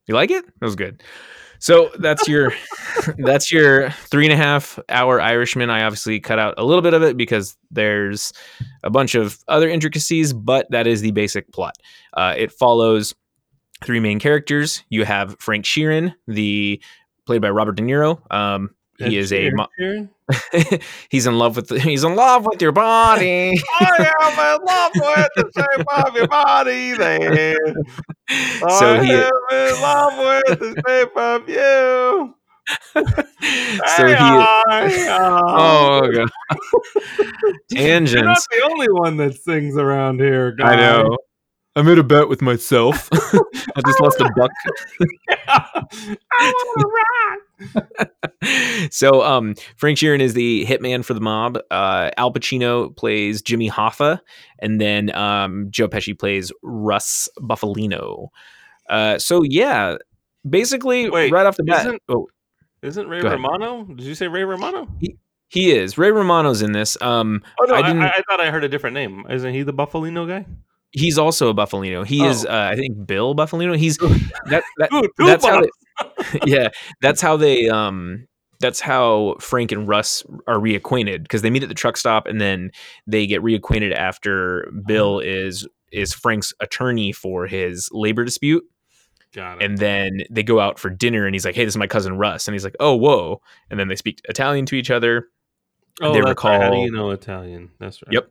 Speaker 3: You like it? That was good. So that's your that's your three and a half hour Irishman. I obviously cut out a little bit of it because there's a bunch of other intricacies, but that is the basic plot. Uh, it follows three main characters. You have Frank Sheeran, the played by Robert De Niro. Um, he is a mo- he's in love with the, he's in love with your body.
Speaker 2: I am in love with the shape of your body there.
Speaker 3: so
Speaker 2: I
Speaker 3: he
Speaker 2: am in love with the shape of you.
Speaker 3: so he oh god
Speaker 2: You're not the only one that sings around here, guy.
Speaker 3: I know. I made a bet with myself. I just lost a buck.
Speaker 2: I want to rock.
Speaker 3: so um Frank Sheeran is the hitman for the mob. Uh Al Pacino plays Jimmy Hoffa and then um Joe Pesci plays Russ Bufalino. Uh so yeah, basically
Speaker 2: Wait,
Speaker 3: right off the bat
Speaker 2: isn't-
Speaker 3: oh,
Speaker 2: Isn't Ray
Speaker 3: Go ahead.
Speaker 2: Romano? Did you say Ray Romano?
Speaker 3: he is. Ray Romano's in this. Um
Speaker 2: Oh no,
Speaker 3: I
Speaker 2: I,
Speaker 3: didn't-
Speaker 2: I, I thought I heard a different name. Isn't he the Bufalino guy?
Speaker 3: He's also a Bufalino. He is
Speaker 2: Oh.
Speaker 3: uh, I think Bill Bufalino. He's that, that
Speaker 2: Dude,
Speaker 3: that's how they, yeah that's how they um that's how frank and russ are reacquainted because they meet at the truck stop and then they get reacquainted after bill is is frank's attorney for his labor dispute
Speaker 2: Got it.
Speaker 3: and then they go out for dinner and he's like hey this is my cousin russ and he's like oh whoa and then they speak italian to each other
Speaker 2: oh,
Speaker 3: they
Speaker 2: that's right. How do you know Italian? That's right.
Speaker 3: Yep.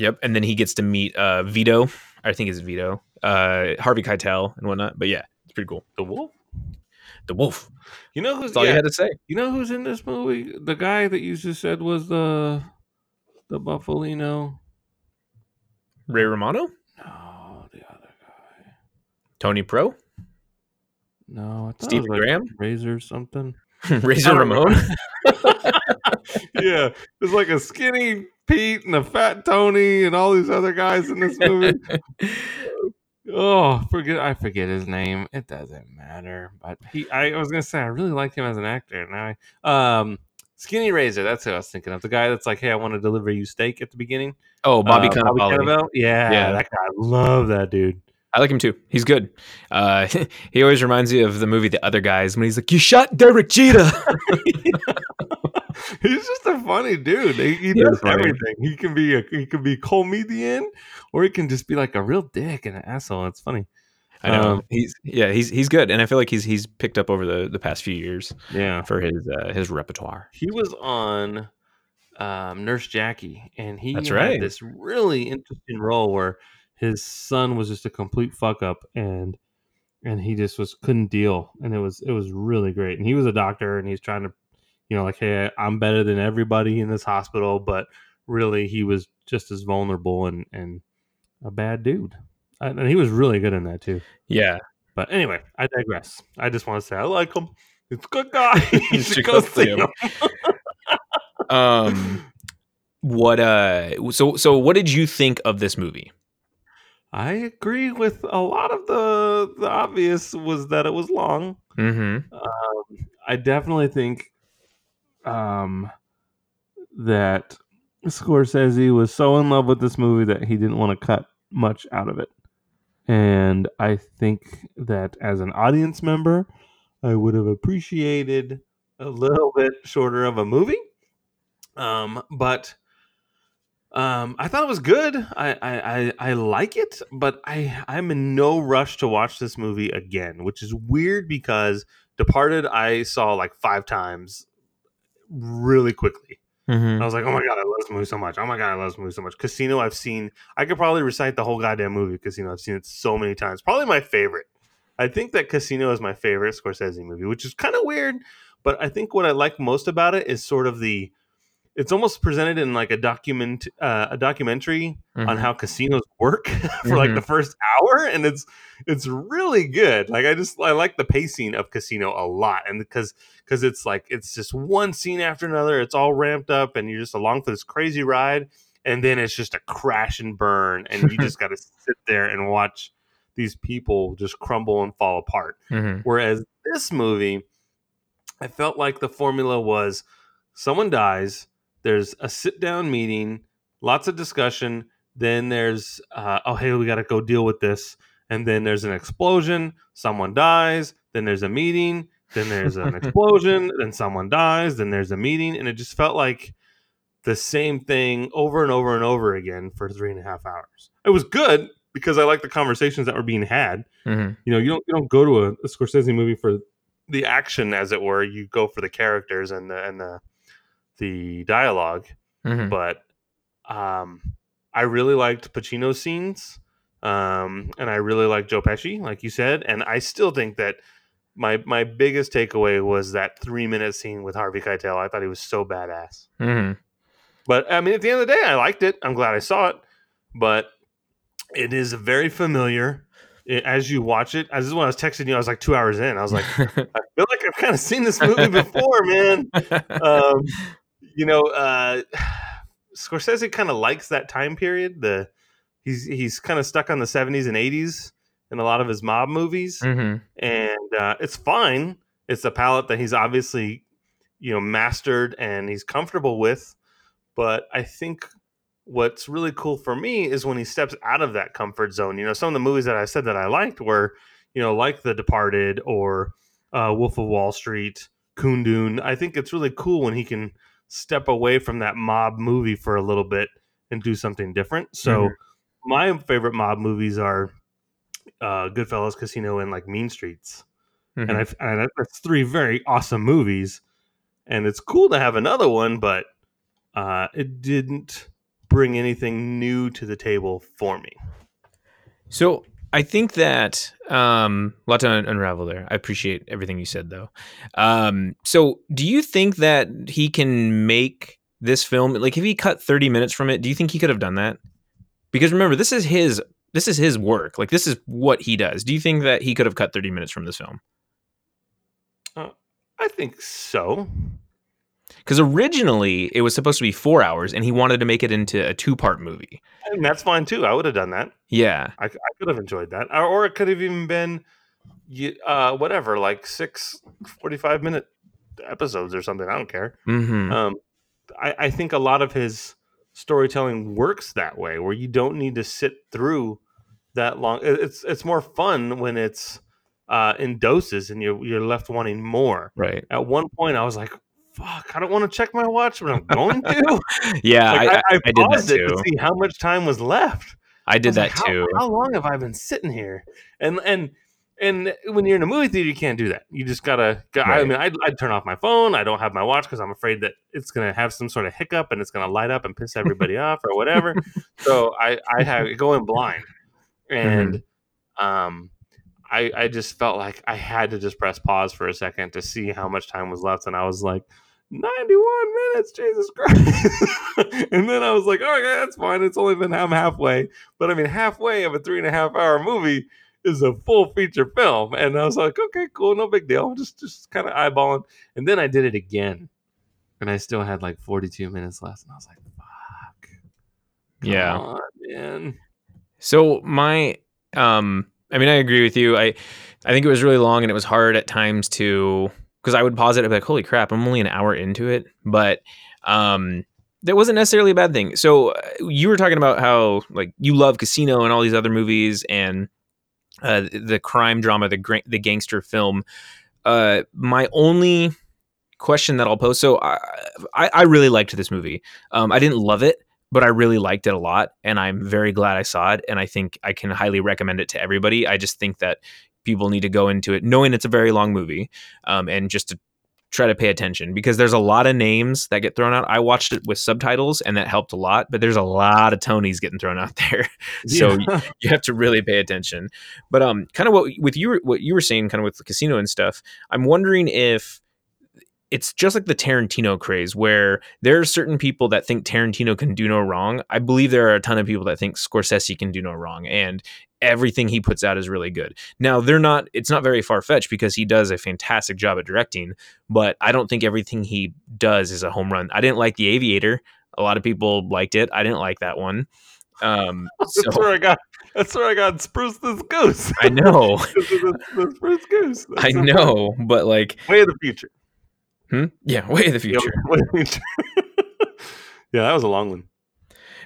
Speaker 3: Yep and then he gets to meet uh vito i think it's vito uh harvey keitel and whatnot but yeah it's pretty cool
Speaker 2: The wolf.
Speaker 3: the wolf
Speaker 2: You know who's
Speaker 3: that's all
Speaker 2: yeah,
Speaker 3: you had to say
Speaker 2: you know who's in this movie? The guy that you just said was the the Bufalino.
Speaker 3: ray romano
Speaker 2: No, the other guy.
Speaker 3: tony pro
Speaker 2: No, I it
Speaker 3: Stephen
Speaker 2: like
Speaker 3: Graham?
Speaker 2: Razor something.
Speaker 3: razor ramon
Speaker 2: yeah, there's like a skinny Pete and a fat Tony and all these other guys in this movie. Oh, forget I forget his name. It doesn't matter. But he I was gonna say I really like him as an actor. Now I um Skinny Razor, that's who I was thinking of. The guy that's like, Hey, I want to deliver you steak at the beginning.
Speaker 3: Oh, Bobby
Speaker 2: Uh,
Speaker 3: Cannavale.
Speaker 2: Cannavale? Yeah,
Speaker 3: Yeah.
Speaker 2: that guy. I love that dude.
Speaker 3: I like him too. He's good. Uh, he always reminds me of the movie The Other Guys when he's like, "You shot Derek Jeter."
Speaker 2: He's just a funny dude. He, he does
Speaker 3: funny.
Speaker 2: everything. He can be a he can be comedian, or he can just be like a real dick and an asshole. It's funny.
Speaker 3: I know
Speaker 2: Um,
Speaker 3: he's yeah he's he's good, and I feel like he's he's picked up over the the past few years
Speaker 2: Yeah.
Speaker 3: for his uh, his repertoire.
Speaker 2: He was on um, Nurse Jackie, and he
Speaker 3: That's
Speaker 2: had
Speaker 3: right.
Speaker 2: this really interesting role where his son was just a complete fuck up, and and he just was couldn't deal, and it was it was really great. And he was a doctor, and he's trying to, you know, like, hey, I'm better than everybody in this hospital, but really, he was just as vulnerable and and a bad dude. And and he was really good in that too.
Speaker 3: Yeah,
Speaker 2: But anyway, I digress. I just want to say I like him. He's a good guy. you should go see
Speaker 3: him.
Speaker 2: him.
Speaker 3: um, what uh, so so what did you think of this movie?
Speaker 2: I agree with a lot of the the obvious was that it was long.
Speaker 3: Mm-hmm.
Speaker 2: Um, I definitely think um, that Scorsese was so in love with this movie that he didn't want to cut much out of it. And I think that as an audience member, I would have appreciated a little bit shorter of a movie. Um, but um, I thought it was good. I, I, I, I like it, but I I'm in no rush to watch this movie again, which is weird because Departed I saw like five times really quickly.
Speaker 3: Mm-hmm.
Speaker 2: I was like, oh my god, I love this movie so much. Oh my god, I love this movie so much. Casino, I've seen. I could probably recite the whole goddamn movie. Casino, I've seen it so many times. Probably my favorite. I think that Casino is my favorite Scorsese movie, which is kind of weird. But I think what I like most about it is sort of the. It's almost presented in like a document, uh, a documentary on
Speaker 3: Mhm.
Speaker 2: how casinos work for like
Speaker 3: Mhm.
Speaker 2: the first hour, and it's it's really good. Like I just I like the pacing of Casino a lot, and because because it's like it's just one scene after another. It's all ramped up, and you're just along for this crazy ride. and then it's just a crash and burn, and you just got to sit there and watch these people just crumble and fall apart.
Speaker 3: Mhm.
Speaker 2: Whereas this movie, I felt like the formula was someone dies, there's a sit down meeting, lots of discussion, then there's, uh, oh, hey, we got to go deal with this. And then there's an explosion, someone dies, then there's a meeting, then there's an explosion, then someone dies, then there's a meeting. And it just felt like the same thing over and over and over again for three and a half hours. It was good because I like the conversations that were being had
Speaker 3: Mhm.
Speaker 2: you know you don't you don't go to a, a Scorsese movie for the action as it were you go for the characters and the and the the dialogue
Speaker 3: Mhm.
Speaker 2: but um I really liked Pacino's scenes um and I really liked Joe Pesci like you said and I still think that my my biggest takeaway was that 3 minute scene with Harvey Keitel I thought he was so badass
Speaker 3: Mhm.
Speaker 2: but I mean, at the end of the day, I liked it. I'm glad I saw it. But it is very familiar as you watch it. As this is when I was texting you, I was like two hours in. I was like, I feel like I've kind of seen this movie before, man. Um, you know, uh, Scorsese kind of likes that time period. The he's he's kind of stuck on the 70s and 80s in a lot of his mob movies
Speaker 3: Mhm.
Speaker 2: and uh, it's fine. It's a palette that he's obviously, you know, mastered and he's comfortable with. But I think what's really cool for me is when he steps out of that comfort zone. You know, some of the movies that I said that I liked were, you know, like The Departed or uh, Wolf of Wall Street, Kundun. I think it's really cool when he can step away from that mob movie for a little bit and do something different. So
Speaker 3: Mhm.
Speaker 2: my favorite mob movies are uh, Goodfellas, Casino, and like Mean Streets
Speaker 3: Mhm.
Speaker 2: and I've and that's three very awesome movies, and it's cool to have another one, but uh, it didn't bring anything new to the table for me.
Speaker 3: So I think that um, a lot to un- unravel there. I appreciate everything you said, though. Um, so, do you think that he can make this film like if he cut thirty minutes from it? Do you think he could have done that? Because remember, this is his this is his work. Like this is what he does. Do you think that he could have cut thirty minutes from this film?
Speaker 2: I think so.
Speaker 3: Because originally it was supposed to be four hours, and he wanted to make it into a two part movie.
Speaker 2: And that's fine too. I would have done that.
Speaker 3: Yeah.
Speaker 2: I, I could have enjoyed that, or, or it could have even been, uh, whatever, like six 45 minute episodes or something. I don't care.
Speaker 3: hmm
Speaker 2: Um, I, I think a lot of his storytelling works that way, where you don't need to sit through that long. It's it's more fun when it's uh, in doses and you're you're left wanting more.
Speaker 3: Right.
Speaker 2: At one point, I was like, "Fuck, I don't want to check my watch, but I'm going to."
Speaker 3: Yeah,
Speaker 2: Like,
Speaker 3: I, I, I did that too.
Speaker 2: to see how much time was left.
Speaker 3: I
Speaker 2: I
Speaker 3: did
Speaker 2: was
Speaker 3: that
Speaker 2: like,
Speaker 3: too.
Speaker 2: How long have I been sitting here? And and and when you're in a movie theater, you can't do that. You just gotta. I
Speaker 3: Right.
Speaker 2: mean, I'd, I'd turn off my phone. I don't have my watch because I'm afraid that it's gonna have some sort of hiccup and it's gonna light up and piss everybody off or whatever. So I I have going blind, and um, I I just felt like I had to just press pause for a second to see how much time was left, and I was like. 91 minutes, Jesus Christ. and then I was like, okay, that's fine. It's only been I'm halfway. But I mean, halfway of a three and a half hour movie is a full feature film. And I was like, okay, cool, no big deal. Just just kind of eyeballing. And then I did it again. And I still had like 42 minutes left. And I was like, fuck. Come
Speaker 3: Yeah.
Speaker 2: on, man.
Speaker 3: So my um I mean I agree with you. I I think it was really long and it was hard at times to because I would pause it and be like, holy crap, I'm only an hour into it. But um that wasn't necessarily a bad thing. So uh, you were talking about how like you love Casino and all these other movies and uh, the crime drama, the gra- the gangster film. Uh, my only question that I'll pose. So I, I I really liked this movie. Um, I didn't love it, but I really liked it a lot, and I'm very glad I saw it. And I think I can highly recommend it to everybody. I just think that people need to go into it knowing it's a very long movie, um, and just to try to pay attention because there's a lot of names that get thrown out. I watched it with subtitles, and that helped a lot. But there's a lot of Tonys getting thrown out there, so
Speaker 2: Yeah.
Speaker 3: you have to really pay attention. But um, kind of what with you what you were saying, kind of with the casino and stuff. I'm wondering if it's just like the Tarantino craze, where there are certain people that think Tarantino can do no wrong. I believe there are a ton of people that think Scorsese can do no wrong, and everything he puts out is really good. Now they're not. It's not very far fetched because he does a fantastic job at directing, but I don't think everything he does is a home run. I didn't like The Aviator. A lot of people liked it. I didn't like that one. Um, so
Speaker 2: That's where I got. That's where I got spruce this goose.
Speaker 3: I know,
Speaker 2: the, the spruce goose. That's
Speaker 3: I
Speaker 2: so funny.
Speaker 3: know, but like,
Speaker 2: Way of the future.
Speaker 3: hmm? yeah, way in the future.
Speaker 2: way of the future. yeah, that was a long one.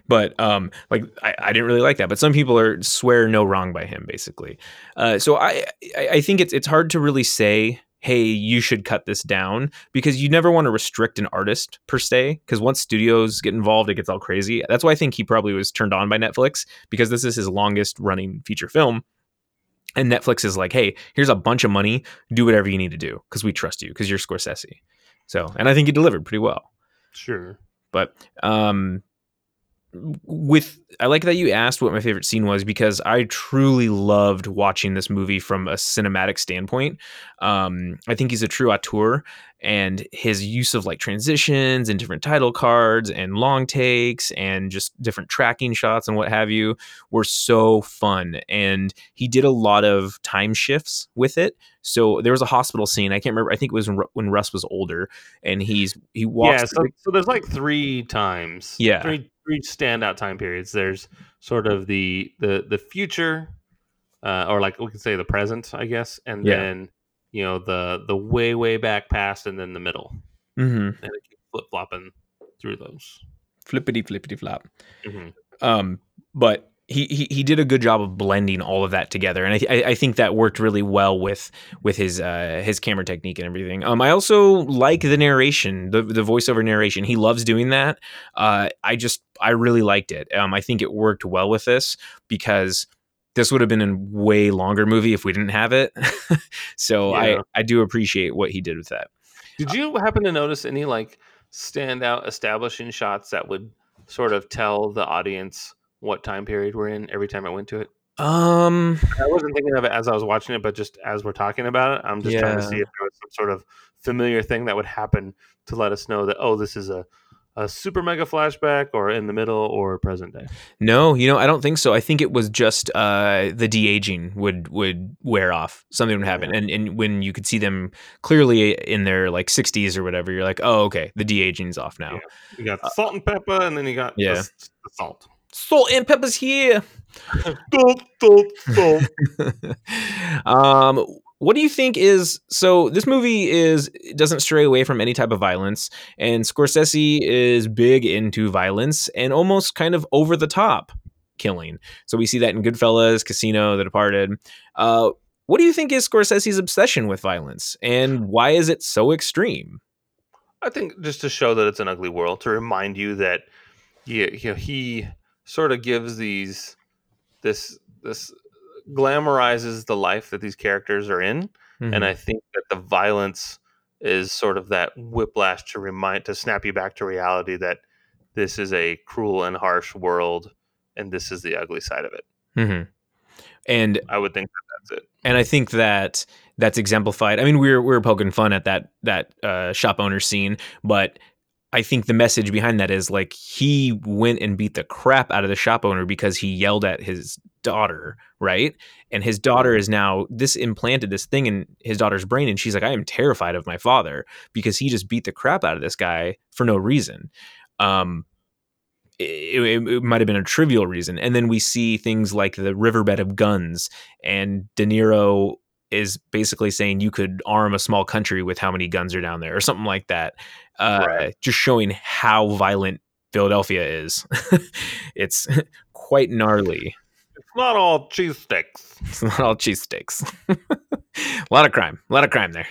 Speaker 3: But um like I, I didn't really like that. But some people are swear no wrong by him basically. Uh so i i I think it's it's hard to really say hey you should cut this down because you never want to restrict an artist per se because once studios get involved it gets all crazy. That's why i think he probably was turned on by netflix because this is his longest running feature film. And netflix is like hey here's a bunch of money. Do whatever you need to do because we trust you because you're scorsese. So and i think he delivered pretty well.
Speaker 2: Sure.
Speaker 3: but um with I like that you asked what my favorite scene was because I truly loved watching this movie from a cinematic standpoint. Um, I think he's a true auteur, and his use of like transitions and different title cards and long takes and just different tracking shots and what have you were so fun. And he did a lot of time shifts with it. So there was a hospital scene. I can't remember. I think it was when Russ was older, and he's he walks.
Speaker 2: Yeah, so, so there's like three times.
Speaker 3: Yeah.
Speaker 2: Three three standout time periods. There's sort of the the the future, uh, or like we could say the present, I guess, and
Speaker 3: Yeah.
Speaker 2: then you know the the way way back past, and then the middle,
Speaker 3: mm-hmm.
Speaker 2: and it keeps flip flopping through those.
Speaker 3: flippity flippity flop.
Speaker 2: Mhm.
Speaker 3: Um, but he, he he did a good job of blending all of that together, and I, th- I I think that worked really well with with his uh his camera technique and everything. Um, I also like the narration, the the voiceover narration. He loves doing that. Uh, I just I really liked it. Um, I think it worked well with this because this would have been a way longer movie if we didn't have it. so
Speaker 2: Yeah.
Speaker 3: I I do appreciate what he did with that.
Speaker 2: Did you happen to notice any like standout establishing shots that would sort of tell the audience what time period we're in every time I went to it?
Speaker 3: Um,
Speaker 2: I wasn't thinking of it as I was watching it, but just as we're talking about it, I'm just trying to see if there was some sort of familiar thing that would happen to let us know that oh, this is a a super mega flashback or in the middle or present day.
Speaker 3: No, you know, I don't think so. I think it was just uh, the de aging would would wear off. Something would happen,
Speaker 2: Yeah.
Speaker 3: and and when you could see them clearly in their like 60s or whatever, you're like, oh, okay, the de aging's off now.
Speaker 2: You got the salt and pepper, and then you got
Speaker 3: yeah.
Speaker 2: s- the, salt.
Speaker 3: Salt and pepper's here.
Speaker 2: Salt, salt, salt.
Speaker 3: um, what do you think is so? This movie is doesn't stray away from any type of violence, and Scorsese is big into violence and almost kind of over the top killing. So we see that in Goodfellas, Casino, The Departed. Uh, what do you think is Scorsese's obsession with violence, and why is it so extreme?
Speaker 2: I think just to show that it's an ugly world, to remind you that you, you know, he sort of gives these this this glamorizes the life that these characters are in,
Speaker 3: Mm-hmm.
Speaker 2: and I think that the violence is sort of that whiplash to remind to snap you back to reality that this is a cruel and harsh world, and this is the ugly side of it.
Speaker 3: Mhm. And
Speaker 2: I would think that that's it.
Speaker 3: and I think that that's exemplified. I mean, we were we were poking fun at that that uh, shop owner scene, but I think the message behind that is like he went and beat the crap out of the shop owner because he yelled at his daughter, right? And his daughter is now this implanted this thing in his daughter's brain, and she's like, I am terrified of my father because he just beat the crap out of this guy for no reason. Um, it, it, it might have been a trivial reason. And then we see things like the riverbed of guns, and De Niro is basically saying you could arm a small country with how many guns are down there, or something like that. Uh,
Speaker 2: Right.
Speaker 3: Just showing how violent Philadelphia is. it's quite gnarly.
Speaker 2: It's not all cheese sticks.
Speaker 3: It's not all cheesesteaks. a lot of crime. A lot of crime there.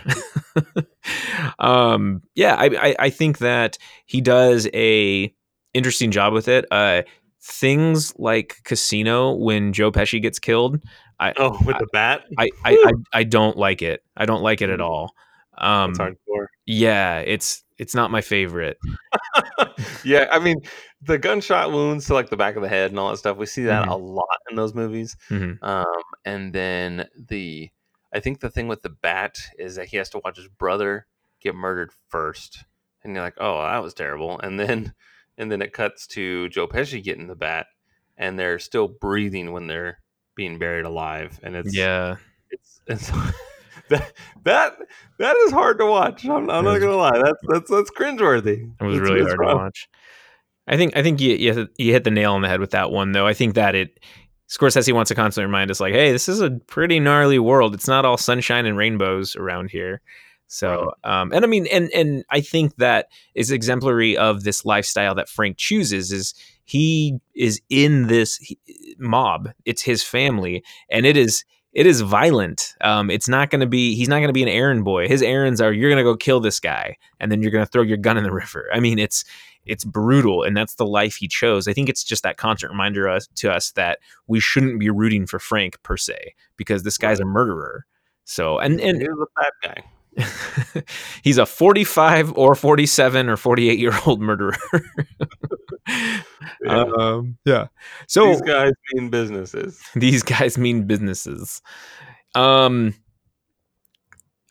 Speaker 3: um, yeah, I, I I think that he does a interesting job with it. Uh, things like Casino when Joe Pesci gets killed. I
Speaker 2: Oh, with the bat,
Speaker 3: I, I, I I don't like it. I don't like it at all. Um,
Speaker 2: it's hardcore.
Speaker 3: yeah, it's it's not my favorite.
Speaker 2: yeah, I mean, the gunshot wounds to like the back of the head and all that stuff. We see that
Speaker 3: Mhm.
Speaker 2: a lot in those movies.
Speaker 3: Mhm.
Speaker 2: Um, and then the, I think the thing with the bat is that he has to watch his brother get murdered first, and you're like, oh, that was terrible. And then, and then it cuts to Joe Pesci getting the bat, and they're still breathing when they're being buried alive, and it's
Speaker 3: Yeah,
Speaker 2: it's, it's that that that is hard to watch. I'm, I'm not gonna lie. That's that's that's cringeworthy.
Speaker 3: it was
Speaker 2: It's-
Speaker 3: really hard to watch. I think I think you, you you hit the nail on the head with that one though. I think that it Scorsese wants to constantly remind us like, hey, this is a pretty gnarly world. It's not all sunshine and rainbows around here. So, um, and I mean, and and I think that is exemplary of this lifestyle that Frank chooses. Is he is in this mob? It's his family, and it is it is violent. Um, it's not going to be. He's not going to be an errand boy. His errands are you're going to go kill this guy, and then you're going to throw your gun in the river. I mean, it's it's brutal, and that's the life he chose. I think it's just that constant reminder us, to us that we shouldn't be rooting for Frank per se because this guy's a murderer. So, and and
Speaker 2: He's a bad guy.
Speaker 3: he's a 45 or 47 or 48 year old murderer.
Speaker 2: Yeah.
Speaker 3: Um, yeah. So
Speaker 2: These guys mean businesses.
Speaker 3: these guys mean businesses. Um,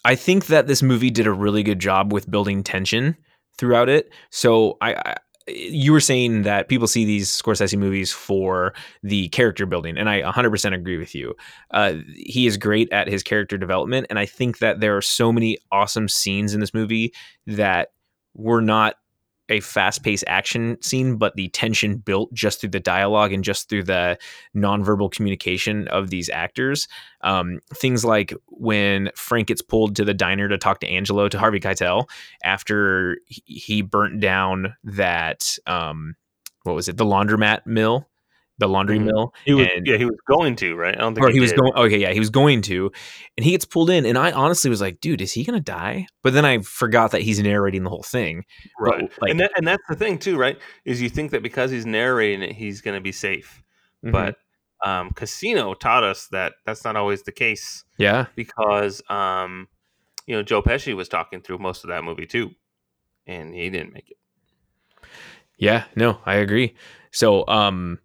Speaker 3: I think that this movie did a really good job with building tension throughout it. So I, I you were saying that people see these Scorsese movies for the character building, and I 100% agree with you. Uh, he is great at his character development, and I think that there are so many awesome scenes in this movie that were not a fast-paced action scene, but the tension built just through the dialogue and just through the nonverbal communication of these actors. Um, things like when Frank gets pulled to the diner to talk to Angelo to Harvey Keitel after he- burnt down that um, what was it, the laundromat mill, the laundry
Speaker 2: Mhm.
Speaker 3: mill.
Speaker 2: He was,
Speaker 3: And-
Speaker 2: yeah, he was going to, right? I don't think
Speaker 3: Or he was going. Okay, yeah, he was going to, and he gets pulled in, and I honestly was like, "Dude, is he gonna die?" But then I forgot that he's narrating the whole thing. but,
Speaker 2: right.
Speaker 3: like-
Speaker 2: and that, and that's the thing too, right? Is you think that because he's narrating it, he's going to be safe,
Speaker 3: Mm-hmm.
Speaker 2: but um, Casino taught us that that's not always the case
Speaker 3: yeah,
Speaker 2: because um, you know Joe Pesci was talking through most of that movie too, and he didn't make it.
Speaker 3: Yeah, no, I agree. So, um,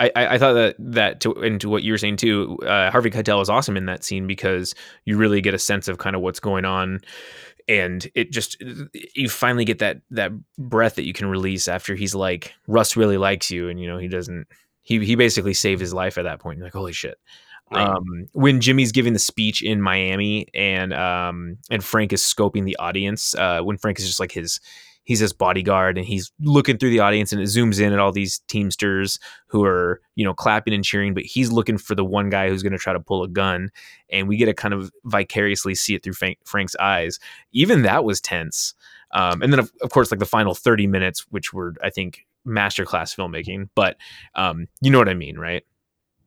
Speaker 3: I, I, thought that that to into what you were saying too, uh, Harvey Keitel is awesome in that scene because you really get a sense of kind of what's going on, and it just you finally get that that breath that you can release after he's like Russ really likes you, and you know he doesn't. He he basically saved his life at that point. You're like, holy shit.
Speaker 2: Right.
Speaker 3: Um, when Jimmy's giving the speech in Miami and um and Frank is scoping the audience, uh, when Frank is just like his he's his bodyguard and he's looking through the audience and it zooms in at all these teamsters who are you know clapping and cheering, but he's looking for the one guy who's going to try to pull a gun, and we get to kind of vicariously see it through Frank, Frank's eyes. Even that was tense. Um, and then of, of course like the final 30 minutes which were i think masterclass filmmaking but um, you know what i mean right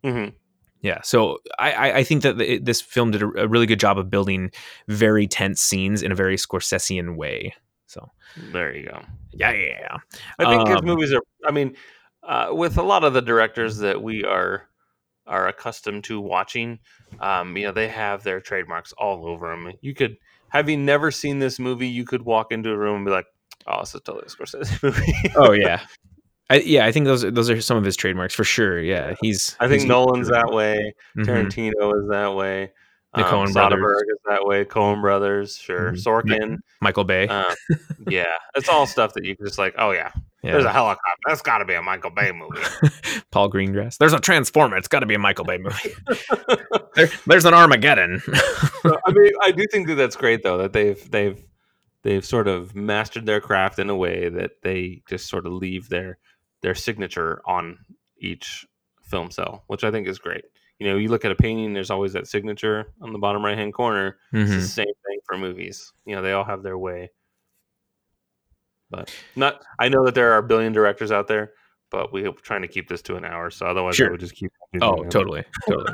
Speaker 2: Mhm.
Speaker 3: yeah, so I, I- I think that the, this film did a, a really good job of building very tense scenes in a very Scorsesean way. So
Speaker 2: There you go.
Speaker 3: yeah, yeah, yeah.
Speaker 2: I think his
Speaker 3: Um,
Speaker 2: movies are. I mean, uh, with a lot of the directors that we are are accustomed to watching, um, you know, they have their trademarks all over them. You could, having never seen this movie, you could walk into a room and be like, "Oh, this is totally a Scorsese movie."
Speaker 3: oh yeah, I, yeah. I think those those are some of his trademarks for sure. Yeah, he's.
Speaker 2: I think
Speaker 3: he's-
Speaker 2: Nolan's that way.
Speaker 3: Mhm.
Speaker 2: Tarantino is that way.
Speaker 3: The
Speaker 2: um,
Speaker 3: Coen brothers.
Speaker 2: Is that way. Coen Brothers, sure.
Speaker 3: Mhm.
Speaker 2: Sorkin.
Speaker 3: Michael Bay.
Speaker 2: Um, yeah, it's all stuff that you can just like, oh yeah,
Speaker 3: yeah.
Speaker 2: there's a helicopter. That's got to be a Michael Bay movie.
Speaker 3: Paul Greengrass. There's a Transformer. It's got to be a Michael Bay movie. there, there's an Armageddon.
Speaker 2: So, I mean, I do think that that's great though that they've they've they've sort of mastered their craft in a way that they just sort of leave their their signature on each film cell, which I think is great. You know, you look at a painting, there's always that signature on the bottom right hand corner. It's
Speaker 3: Mhm.
Speaker 2: the same thing for movies. You know, they all have their way. But not I know that there are a billion directors out there, but we're trying to keep this to an hour, so otherwise
Speaker 3: Sure.
Speaker 2: I would just keep
Speaker 3: Oh, totally, totally.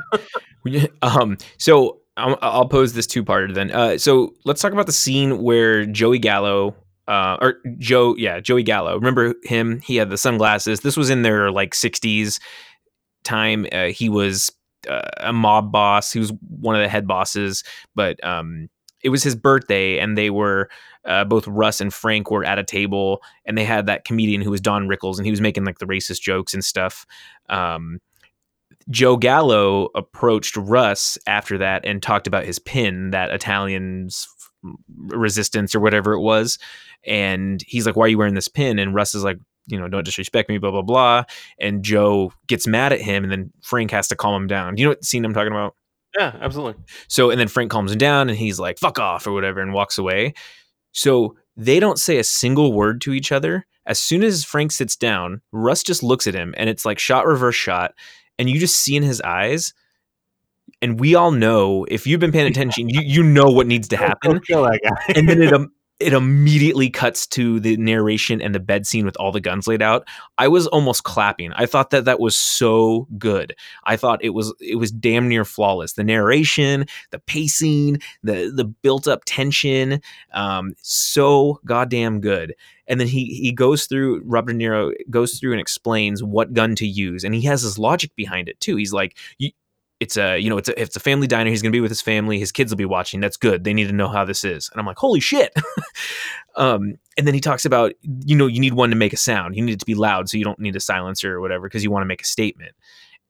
Speaker 3: Um, so I'll, I'll pose this two-parter then. Uh, so let's talk about the scene where Joey Gallo, uh, or Joe, yeah, Joey Gallo. Remember him? He had the sunglasses. This was in their like '60s time. Uh, he was a mob boss. Was one of the head bosses, but um, it was his birthday, and they were uh, both Russ and Frank were at a table, and they had that comedian who was Don Rickles, and he was making like the racist jokes and stuff. Um, Joe Gallo approached Russ after that and talked about his pin, that Italian's resistance or whatever it was. And he's like, Why are you wearing this pin? And Russ is like, You know, don't disrespect me, blah, blah, blah. And Joe gets mad at him, and then Frank has to calm him down. Do you know what scene I'm talking about?
Speaker 2: Yeah, absolutely.
Speaker 3: So, and then Frank calms him down and he's like, fuck off or whatever and walks away. So they don't say a single word to each other, as soon as Frank sits down, Russ just looks at him and it's like shot reverse shot and you just see in his eyes and we all know if you've been paying attention, you you know what needs to happen.
Speaker 2: Kill that guy.
Speaker 3: and then it um, it immediately cuts to the narration and the bed scene with all the guns laid out. I was almost clapping. I thought that that was so good. I thought it was it was damn near flawless. The narration, the pacing, the the built up tension, um, so goddamn good. And then he he goes through Robert De Niro goes through and explains what gun to use, and he has his logic behind it too. He's like, it's a you know it's a, it's a family diner. He's going to be with his family. His kids will be watching. That's good. They need to know how this is. And i'm like holy shit. Um, and then he talks about you know you need one to make a sound. You need it to be loud so you don't need a silencer or whatever because you want to make a statement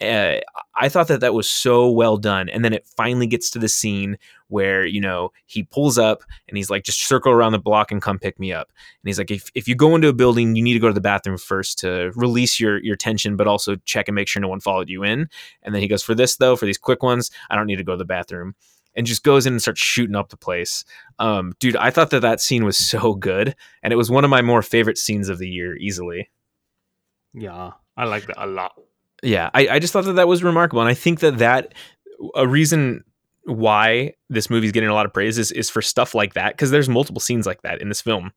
Speaker 3: uh, I thought that that was so well done. And then it finally gets to the scene where, you know, he pulls up and he's like, just circle around the block and come pick me up. And he's like, if, if you go into a building, you need to go to the bathroom first to release your, your tension, but also check and make sure no one followed you in. And then he goes, for this though, for these quick ones, I don't need to go to the bathroom. And just goes in and starts shooting up the place. Um, dude, I thought that that scene was so good. And it was one of my more favorite scenes of the year, easily.
Speaker 2: yeah, I like that a lot.
Speaker 3: Yeah I, I just thought that that was remarkable and i think that that a reason why this movie's getting a lot of praise is, is for stuff like that because there's multiple scenes like that in this film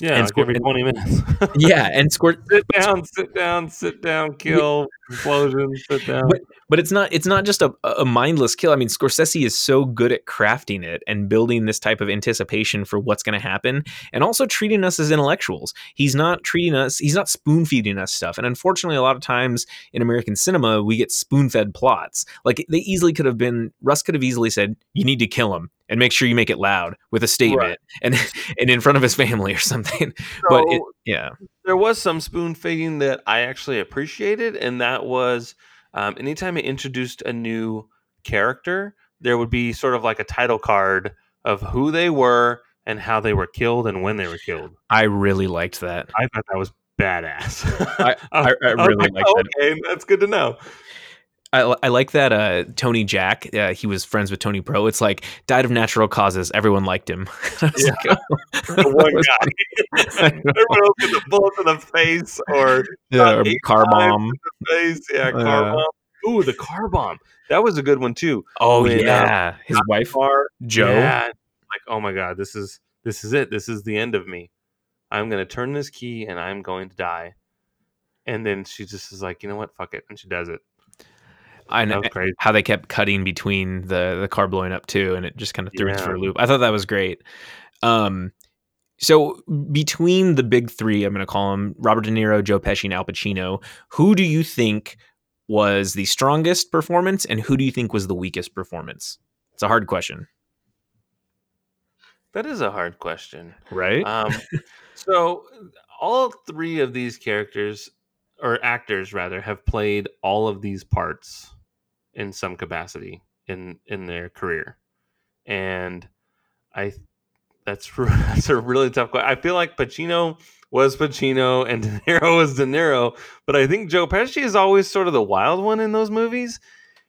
Speaker 2: Yeah,
Speaker 3: And
Speaker 2: like every twenty minutes.
Speaker 3: yeah and squirt
Speaker 2: sit down, sit down, sit down, kill, explosion, sit down.
Speaker 3: But- but it's not it's not just a, a mindless kill. I mean scorsese is so good at crafting it and building this type of anticipation for what's going to happen and also treating us as intellectuals. He's not treating us he's not spoon feeding us stuff. And unfortunately a lot of times in american cinema we get spoon fed plots. Like they easily could have been russ could have easily said you need to kill him and make sure you make it loud with a statement
Speaker 2: Right.
Speaker 3: and and in front of his family or something. But it, yeah
Speaker 2: there was some spoon feeding that I actually appreciated, and that was um, anytime it introduced a new character, there would be sort of like a title card of who they were and how they were killed and when they were killed.
Speaker 3: i really liked that
Speaker 2: I thought that was badass.
Speaker 3: I- I- I really
Speaker 2: like,
Speaker 3: liked that.
Speaker 2: Okay, that's good to know.
Speaker 3: I, I like that uh, Tony Jack. Uh, he was friends with Tony Pro. It's like died of natural causes. Everyone liked him. I was
Speaker 2: Yeah.
Speaker 3: like, oh.
Speaker 2: The one guy. Everyone else get the bullet to the face or
Speaker 3: yeah, car bomb.
Speaker 2: face. Yeah, car bomb. Ooh, the car bomb. That was a good one too.
Speaker 3: Oh
Speaker 2: When, uh,
Speaker 3: yeah, his wife
Speaker 2: Car
Speaker 3: Joe.
Speaker 2: Yeah, like, oh my god, this is this is it. This is the end of me. I'm gonna turn this key and I'm going to die. And then she just is like, you know what, fuck it, and she does it.
Speaker 3: I know how they kept cutting between the the car blowing up too, and it just kind of threw us
Speaker 2: Yeah.
Speaker 3: for a loop. I thought that was great. Um, so between the big three, I'm going to call them Robert De Niro, Joe Pesci, and Al Pacino. Who do you think was the strongest performance, and who do you think was the weakest performance? It's a hard question,
Speaker 2: That is a hard question.
Speaker 3: right?
Speaker 2: Um, so all three of these characters or actors rather have played all of these parts in some capacity in in their career, and I that's that's a really tough question. I feel like Pacino was Pacino and De Niro was De Niro, but I think Joe Pesci is always sort of the wild one in those movies.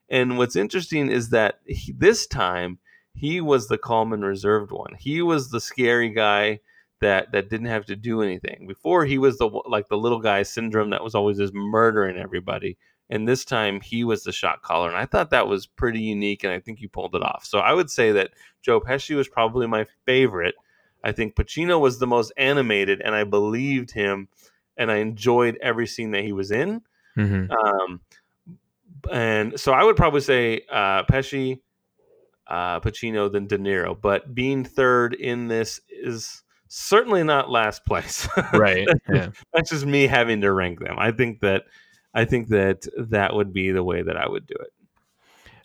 Speaker 2: And what's interesting is that he, this time he was the calm and reserved one. He was the scary guy that that didn't have to do anything. Before he was the like the little guy syndrome that was always just murdering everybody. And this time he was the shot caller, and I thought that was pretty unique, and I think you pulled it off. So I would say that Joe Pesci was probably my favorite. I think Pacino was the most animated, and I believed him, and I enjoyed every scene that he was in.
Speaker 3: Mhm.
Speaker 2: Um, and so I would probably say uh, Pesci, uh, Pacino, then De Niro. But being third in this is certainly not last place.
Speaker 3: Right. Yeah.
Speaker 2: That's just me having to rank them. I think that I think that that would be the way that I would do it.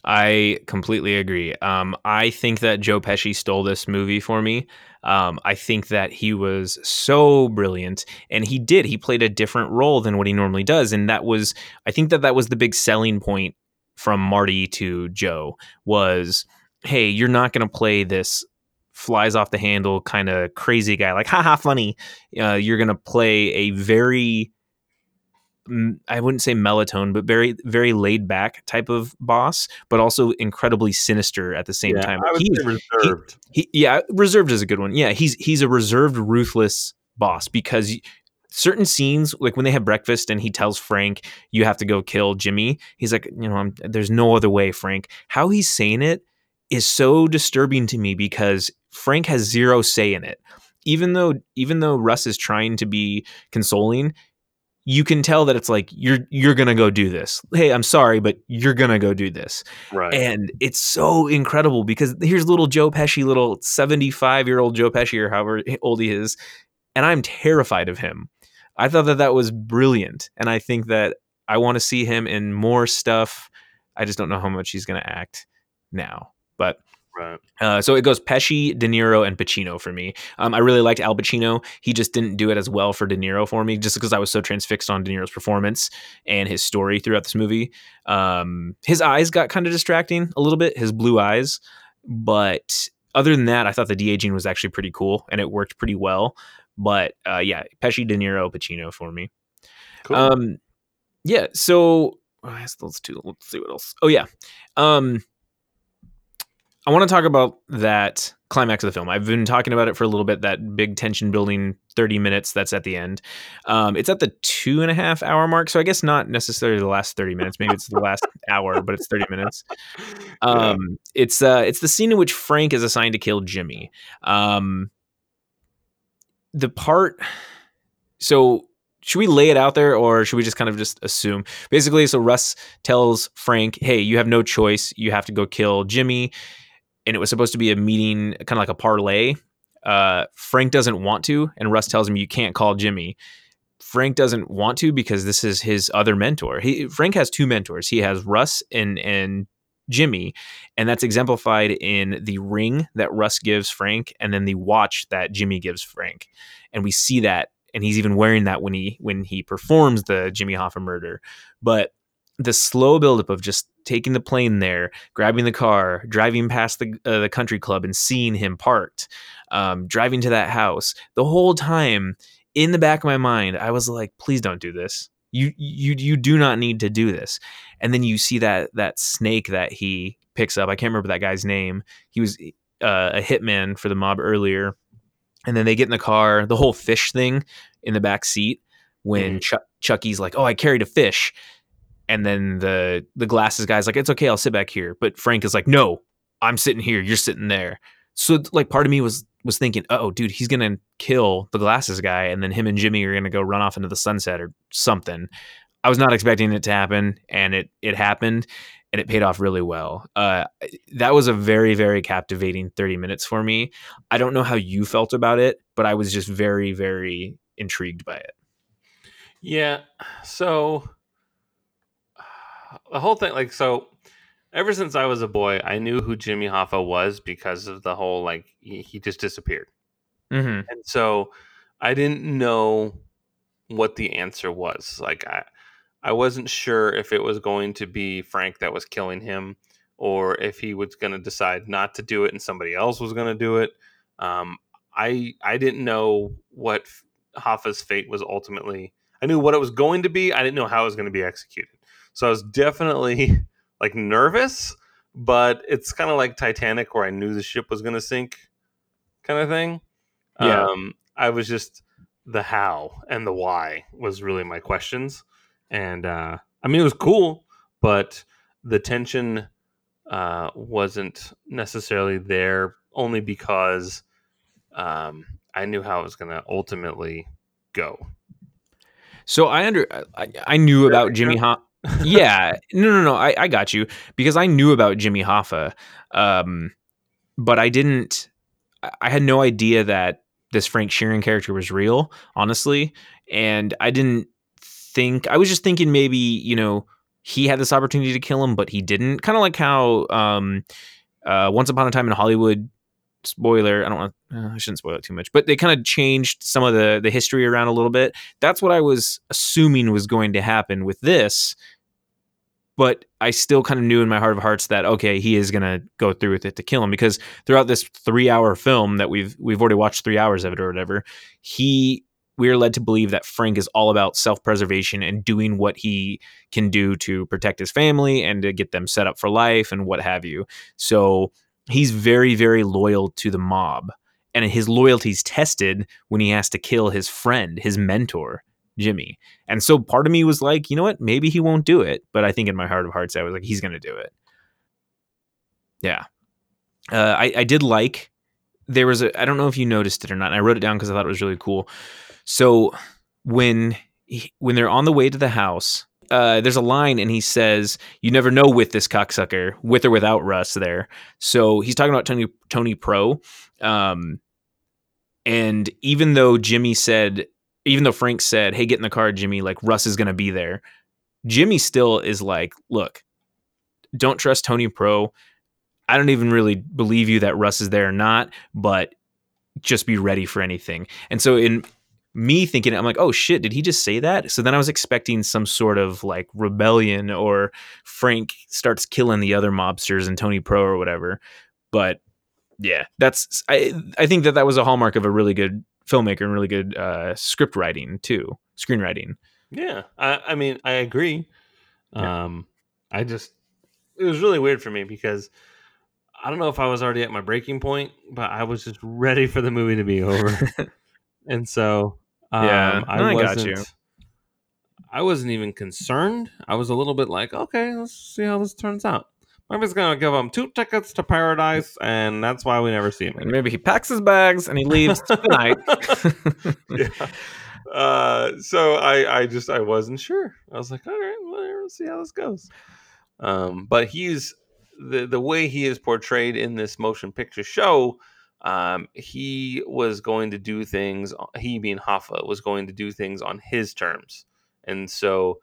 Speaker 3: I completely agree. Um, I think that Joe Pesci stole this movie for me. Um, I think that he was so brilliant, and he did. He played a different role than what he normally does, and that was. I think that that was the big selling point from Marty to Joe was, hey, you're not going to play this flies off the handle kind of crazy guy like haha funny uh, you're going to play a very I wouldn't say melatonin, but very very laid back type of boss, but also incredibly sinister at the same
Speaker 2: Yeah,
Speaker 3: time.
Speaker 2: I would
Speaker 3: He's-
Speaker 2: reserved.
Speaker 3: he, yeah, reserved is a good one. Yeah, he's he's a reserved, ruthless boss because certain scenes, like when they have breakfast and he tells Frank, "You have to go kill Jimmy." He's like, "You know, I'm, there's no other way, Frank." How he's saying it is so disturbing to me because Frank has zero say in it. Even though even though Russ is trying to be consoling, you can tell that it's like you're you're gonna go do this. Hey, I'm sorry, but you're gonna go do this.
Speaker 2: Right.
Speaker 3: And it's so incredible because here's little Joe Pesci, little 75 year old Joe Pesci or however old he is, and I'm terrified of him. I thought that that was brilliant, and I think that I want to see him in more stuff. I just don't know how much he's to act now, but
Speaker 2: right.
Speaker 3: uh, so it goes Pesci, De Niro, and Pacino for me. Um, I really liked Al Pacino. He just didn't do it as well for De Niro for me, just because I was so transfixed on De Niro's performance and his story throughout this movie. Um, his eyes got kind of distracting a little bit, his blue eyes, but other than that, I thought the de aging was actually pretty cool and it worked pretty well. But uh, yeah, Pesci, De Niro, Pacino for me.
Speaker 2: Cool.
Speaker 3: Um, yeah. So oh, those two. Let's see what else. Oh yeah. Um, I want to talk about that climax of the film. I've been talking about it for a little bit. That big tension building, thirty minutes. That's at the end. Um, it's at the two and a half hour mark. So I guess not necessarily the last thirty minutes. Maybe it's the last hour, but it's thirty minutes. Um, it's uh, it's the scene in which Frank is assigned to kill Jimmy. Um, the part. So should we lay it out there or should we just kind of just assume basically so russ tells frank hey you have no choice you have to go kill jimmy and it was supposed to be a meeting kind of like a parlay uh, frank doesn't want to and russ tells him you can't call jimmy. Frank doesn't want to because this is his other mentor. He frank has two mentors. He has russ and and jimmy and that's exemplified in the ring that russ gives frank and then the watch that jimmy gives frank. And we see that and he's even wearing that when he when he performs the Jimmy Hoffa murder. But the slow buildup of just taking the plane there, grabbing the car, driving past the uh, the country club, and seeing him parked, um, driving to that house, the whole time in the back of my mind, I was like, "Please don't do this. You you you do not need to do this." And then you see that that snake that he picks up. I can't remember that guy's name. He was uh, a hitman for the mob earlier and then they get in the car the whole fish thing in the back seat when Chuck, chucky's like oh i carried a fish and then the the glasses guy's like it's okay i'll sit back here but frank is like no i'm sitting here you're sitting there so like part of me was was thinking oh dude he's gonna kill the glasses guy and then him and jimmy are gonna go run off into the sunset or something i was not expecting it to happen and it it happened and it paid off really well. Uh, that was a very, very captivating 30 minutes for me. I don't know how you felt about it, but I was just very, very intrigued by it.
Speaker 2: Yeah. So the whole thing, like, so ever since I was a boy, I knew who Jimmy Hoffa was because of the whole, like, he, he just disappeared.
Speaker 3: Mm-hmm.
Speaker 2: And so I didn't know what the answer was. Like, I, I wasn't sure if it was going to be Frank that was killing him or if he was going to decide not to do it and somebody else was going to do it. Um, I I didn't know what Hoffa's fate was ultimately. I knew what it was going to be. I didn't know how it was going to be executed. So I was definitely like nervous, but it's kind of like Titanic where I knew the ship was going to sink kind of thing.
Speaker 3: Yeah.
Speaker 2: Um, I was just the how and the why was really my questions and uh, I mean it was cool, but the tension uh, wasn't necessarily there only because um, I knew how it was going to ultimately go.
Speaker 3: So I under I, I knew about Jimmy Hoffa. Yeah, no, no, no. I, I got you because I knew about Jimmy Hoffa, um, but I didn't. I had no idea that this Frank Sheeran character was real, honestly, and I didn't think I was just thinking maybe you know he had this opportunity to kill him, but he didn't. Kind of like how um, uh, Once Upon a Time in Hollywood. Spoiler, I don't want. Uh, I shouldn't spoil it too much, but they kind of changed some of the the history around a little bit. That's what I was assuming was going to happen with this, but I still kind of knew in my heart of hearts that okay, he is gonna go through with it to kill him because throughout this three hour film that we've we've already watched three hours of it or whatever, he we are led to believe that Frank is all about self preservation and doing what he can do to protect his family and to get them set up for life and what have you. So he's very, very loyal to the mob. and his loyalty's tested when he has to kill his friend, his mentor, Jimmy. And so part of me was like, you know what? Maybe he won't do it. But I think in my heart of hearts, I was like, he's going to do it. Yeah. Uh, I, I did like, there was a, I don't know if you noticed it or not. I wrote it down because I thought it was really cool. So when, he, when they're on the way to the house, uh, there's a line and he says, "You never know with this cocksucker, with or without Russ." There, so he's talking about Tony Tony Pro, um, and even though Jimmy said, even though Frank said, "Hey, get in the car, Jimmy," like Russ is gonna be there. Jimmy still is like, "Look, don't trust Tony Pro. I don't even really believe you that Russ is there or not, but just be ready for anything." And so in me thinking I'm like, oh shit, did he just say that? So then I was expecting some sort of like rebellion or Frank starts killing the other mobsters and Tony Pro or whatever. But yeah, that's I I think that that was a hallmark of a really good filmmaker and really good uh, script writing too, screenwriting.
Speaker 2: Yeah, I, I mean, I agree.
Speaker 3: Yeah.
Speaker 2: Um, I just it was really weird for me because I don't know if I was already at my breaking point, but I was just ready for the movie to be over, and so um,
Speaker 3: Yeah,
Speaker 2: I
Speaker 3: I got
Speaker 2: wasn't.
Speaker 3: you.
Speaker 2: I wasn't even concerned. I was a little bit like, okay, let's see how this turns out. I'm just gonna give him two tickets to paradise, and that's why we never see him
Speaker 3: And maybe he packs his bags and he leaves tonight.
Speaker 2: yeah. Uh, so I, I just, I wasn't sure. I was like, all right, well, let's see how this goes. Um, but he's the the way he is portrayed in this motion picture show. Um, he was going to do things. He being Hoffa was going to do things on his terms, and so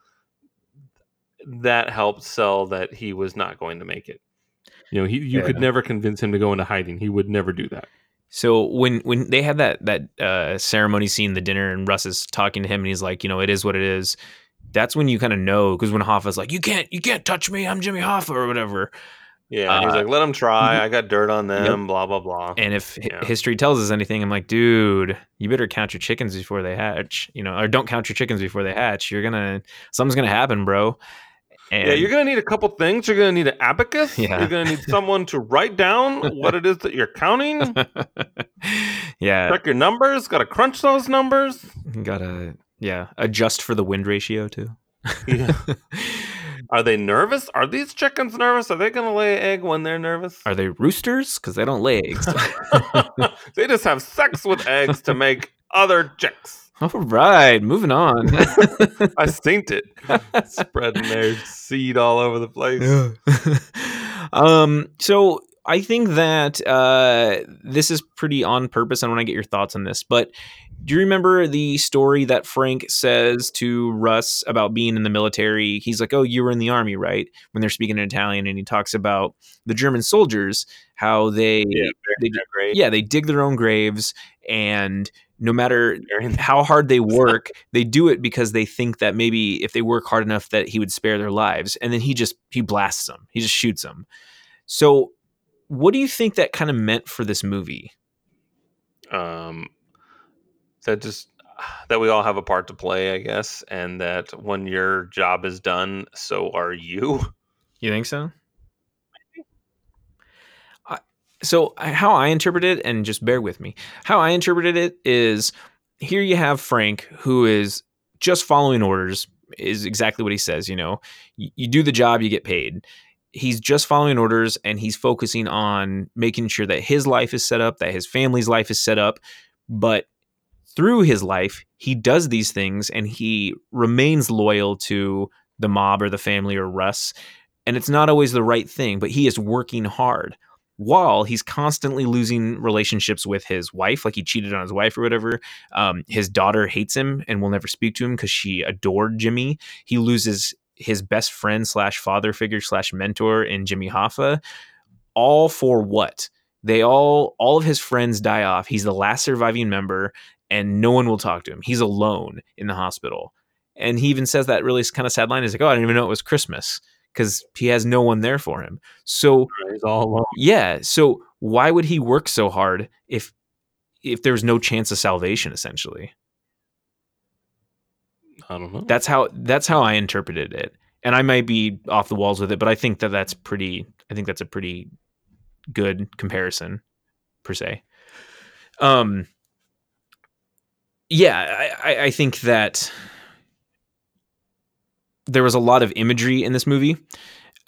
Speaker 2: that helped sell that he was not going to make it. You know, he you could never convince him to go into hiding. He would never do that.
Speaker 3: So when when they had that that uh, ceremony scene, the dinner, and Russ is talking to him, and he's like, you know, it is what it is. That's when you kind of know because when Hoffa's like, you can't you can't touch me, I'm Jimmy Hoffa or whatever.
Speaker 2: Yeah, he's
Speaker 3: Uh,
Speaker 2: like, let him try. I got dirt on them. Blah blah blah.
Speaker 3: And if
Speaker 2: Yeah.
Speaker 3: history tells us anything, I'm like, dude, you better count your chickens before they hatch. You know, or don't count your chickens before they hatch. You're gonna something's gonna happen, bro. And
Speaker 2: yeah, you're gonna need a couple things. You're gonna need an abacus.
Speaker 3: Yeah.
Speaker 2: You're gonna need someone to write down what it is that you're counting.
Speaker 3: yeah,
Speaker 2: Check your numbers. Got to crunch those numbers.
Speaker 3: gotta yeah adjust for the wind ratio too.
Speaker 2: Yeah. Are they nervous? Are these chickens nervous? Are they gonna lay an egg when they're nervous?
Speaker 3: Are they roosters? Because they don't lay eggs.
Speaker 2: they just have sex with eggs to make other chicks.
Speaker 3: All right, moving on.
Speaker 2: I seen it spreading their seed all over the place.
Speaker 3: um, so I think that uh, this is pretty on purpose. I want to get your thoughts on this, but do you remember the story that Frank says to Russ about being in the military? He's like, "Oh, you were in the army, right?" When they're speaking in Italian, and he talks about the German soldiers, how they,
Speaker 2: Yeah,
Speaker 3: they yeah, they dig their own graves, and no matter how hard they work, they do it because they think that maybe if they work hard enough that he would spare their lives. And then he just he blasts them. He just shoots them. So what do you think that kind of meant for this movie?
Speaker 2: um, that just that we all have a part to play, I guess, and that when your job is done, so are you.
Speaker 3: You think so? So how I interpret it, and just bear with me, how I interpreted it is here you have Frank who is just following orders, is exactly what he says. You know, you do the job, you get paid. He's just following orders and he's focusing on making sure that his life is set up, that his family's life is set up. But through his life, he does these things and he remains loyal to the mob or the family or Russ. And it's not always the right thing, but he is working hard while he's constantly losing relationships with his wife, like he cheated on his wife or whatever. Um, his daughter hates him and will never speak to him because she adored Jimmy. He loses his best friend slash father figure slash mentor in Jimmy Hoffa. All for what? They all, all of his friends die off. He's the last surviving member, and no one will talk to him. He's alone in the hospital. And he even says that really kind of sad line. He's like, "Oh, I didn't even know it was Christmas." Because he has no one there for him. So
Speaker 2: He's all alone.
Speaker 3: yeah. So why would he work so hard if if there's no chance of salvation? Essentially,
Speaker 2: I don't know.
Speaker 3: that's how that's how I interpreted it. And I might be off the walls with it, but I think that that's pretty. I think that's a pretty good comparison, per se. Um, yeah, I, I, think that there was a lot of imagery in this movie.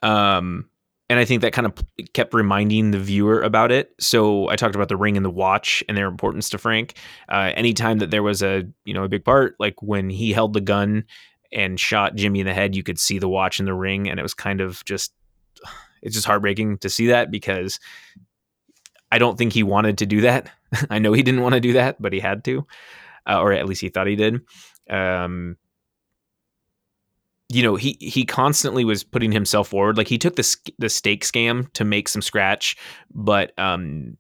Speaker 3: Um, and I think that kind of kept reminding the viewer about it. So I talked about the ring and the watch and their importance to Frank. Uh, anytime that there was a you know a big part, like when he held the gun and shot Jimmy in the head, you could see the watch and the ring, and it was kind of just it's just heartbreaking to see that because I don't think he wanted to do that. I know he didn't want to do that, but he had to, uh, or at least he thought he did. Um, you know, he he constantly was putting himself forward. Like he took the the steak scam to make some scratch, but um,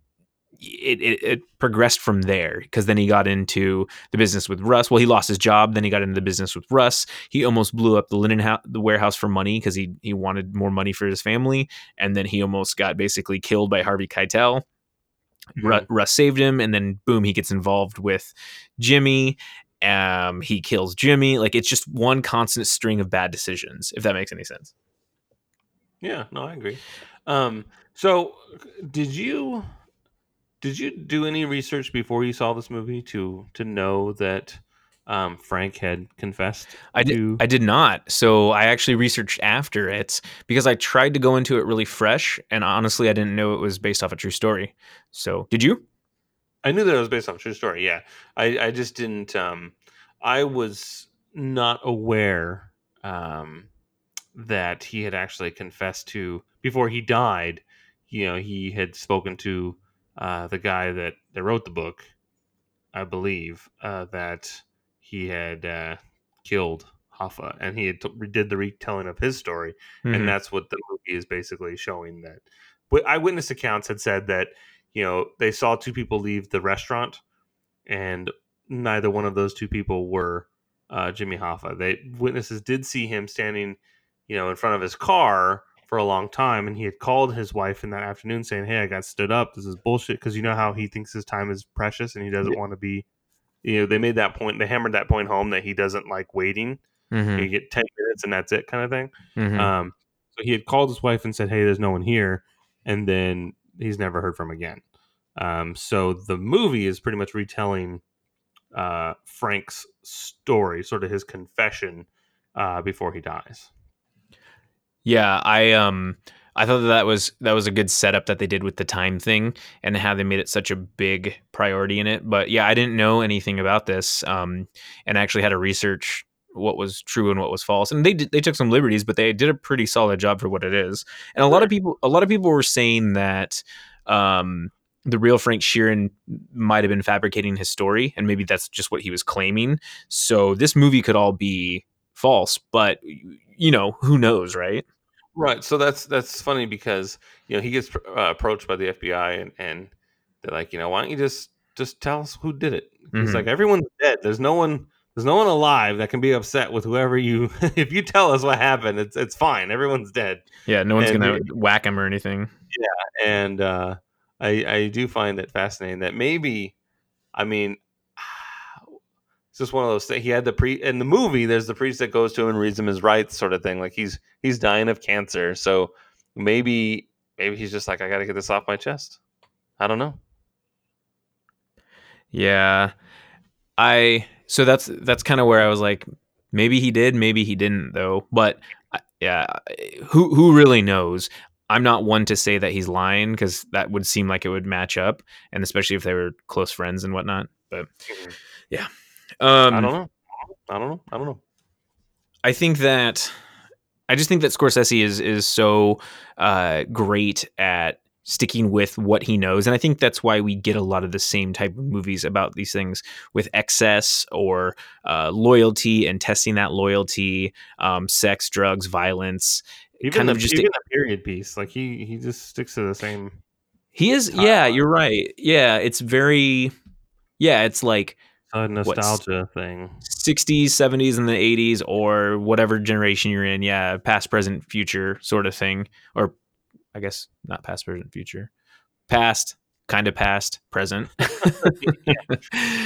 Speaker 3: it, it, it progressed from there because then he got into the business with Russ. Well, he lost his job. Then he got into the business with Russ. He almost blew up the linen the warehouse for money because he he wanted more money for his family. And then he almost got basically killed by Harvey Keitel. Ru- Russ saved him, and then boom, he gets involved with Jimmy. Um, he kills Jimmy. Like it's just one constant string of bad decisions. If that makes any sense.
Speaker 2: Yeah, no, I agree. Um, so did you did you do any research before you saw this movie to to know that um, Frank had confessed?
Speaker 3: I did.
Speaker 2: to-
Speaker 3: I did not. So I actually researched after it because I tried to go into it really fresh, and honestly, I didn't know it was based off a true story. So did you?
Speaker 2: I knew that it was based off a true story. Yeah, I, I just didn't. Um, I was not aware um, that he had actually confessed to before he died. You know, he had spoken to uh, the guy that that wrote the book, I believe, uh, that he had uh, killed Hoffa, and he had t- did the retelling of his story,
Speaker 3: Mhm.
Speaker 2: and that's what the movie is basically showing. That eyewitness accounts had said that you know they saw two people leave the restaurant, and neither one of those two people were uh, Jimmy Hoffa. They witnesses did see him standing, you know, in front of his car for a long time, and he had called his wife in that afternoon saying, "Hey, I got stood up. This is bullshit." Because you know how he thinks his time is precious, and he doesn't want to be. You know, they made that point. They hammered that point home that he doesn't like waiting.
Speaker 3: Mhm.
Speaker 2: You get ten minutes and that's it, kind of thing.
Speaker 3: Mhm.
Speaker 2: Um, so he had called his wife and said, "Hey, there's no one here," and then he's never heard from again. Um, so the movie is pretty much retelling uh, Frank's story, sort of his confession uh, before he dies.
Speaker 3: Yeah, I um I thought that, that was that was a good setup that they did with the time thing and how they made it such a big priority in it. But yeah, I didn't know anything about this um and actually had to research what was true and what was false. And they did, they took some liberties, but they did a pretty solid job for what it is. And a lot of people a lot of people were saying that um the real Frank Sheeran might have been fabricating his story and maybe that's just what he was claiming. So this movie could all be false, but you know, who knows, right?
Speaker 2: Right. So that's that's funny because you know he gets uh, approached by the FBI and and they're like, you know, why don't you just just tell us who did it? He's
Speaker 3: Mhm.
Speaker 2: like, everyone's dead. There's no one. There's no one alive that can be upset with whoever you. if you tell us what happened, it's it's fine. Everyone's dead.
Speaker 3: Yeah, no one's
Speaker 2: And
Speaker 3: gonna whack him or anything.
Speaker 2: Yeah, and uh, I I do find it fascinating that maybe, I mean, it's just one of those things. He had the pre in the movie. There's the priest that goes to him and reads him his rights, sort of thing. Like he's he's dying of cancer, so maybe maybe he's just like I got to get this off my chest. I don't know.
Speaker 3: Yeah, I so that's that's kind of where I was like, maybe he did, maybe he didn't though. But yeah, who who really knows? I'm not one to say that he's lying because that would seem like it would match up, and especially if they were close friends and whatnot. But mm-hmm. yeah, um,
Speaker 2: I don't know. I don't know. I don't know.
Speaker 3: I think that I just think that Scorsese is is so uh, great at sticking with what he knows, and I think that's why we get a lot of the same type of movies about these things with excess or uh, loyalty and testing that loyalty, um, sex, drugs, violence.
Speaker 2: Even
Speaker 3: kind
Speaker 2: the,
Speaker 3: of just
Speaker 2: even the period piece, like he he just sticks to the same.
Speaker 3: he is. Yeah, you're right. Yeah, it's very. Yeah, it's like
Speaker 2: Uh, nostalgia thing.
Speaker 3: 60s, 70s, and the 80s, or whatever generation you're in. Yeah, past, present, future sort of thing. Or I guess not past, present, future. Past, kind of past, present.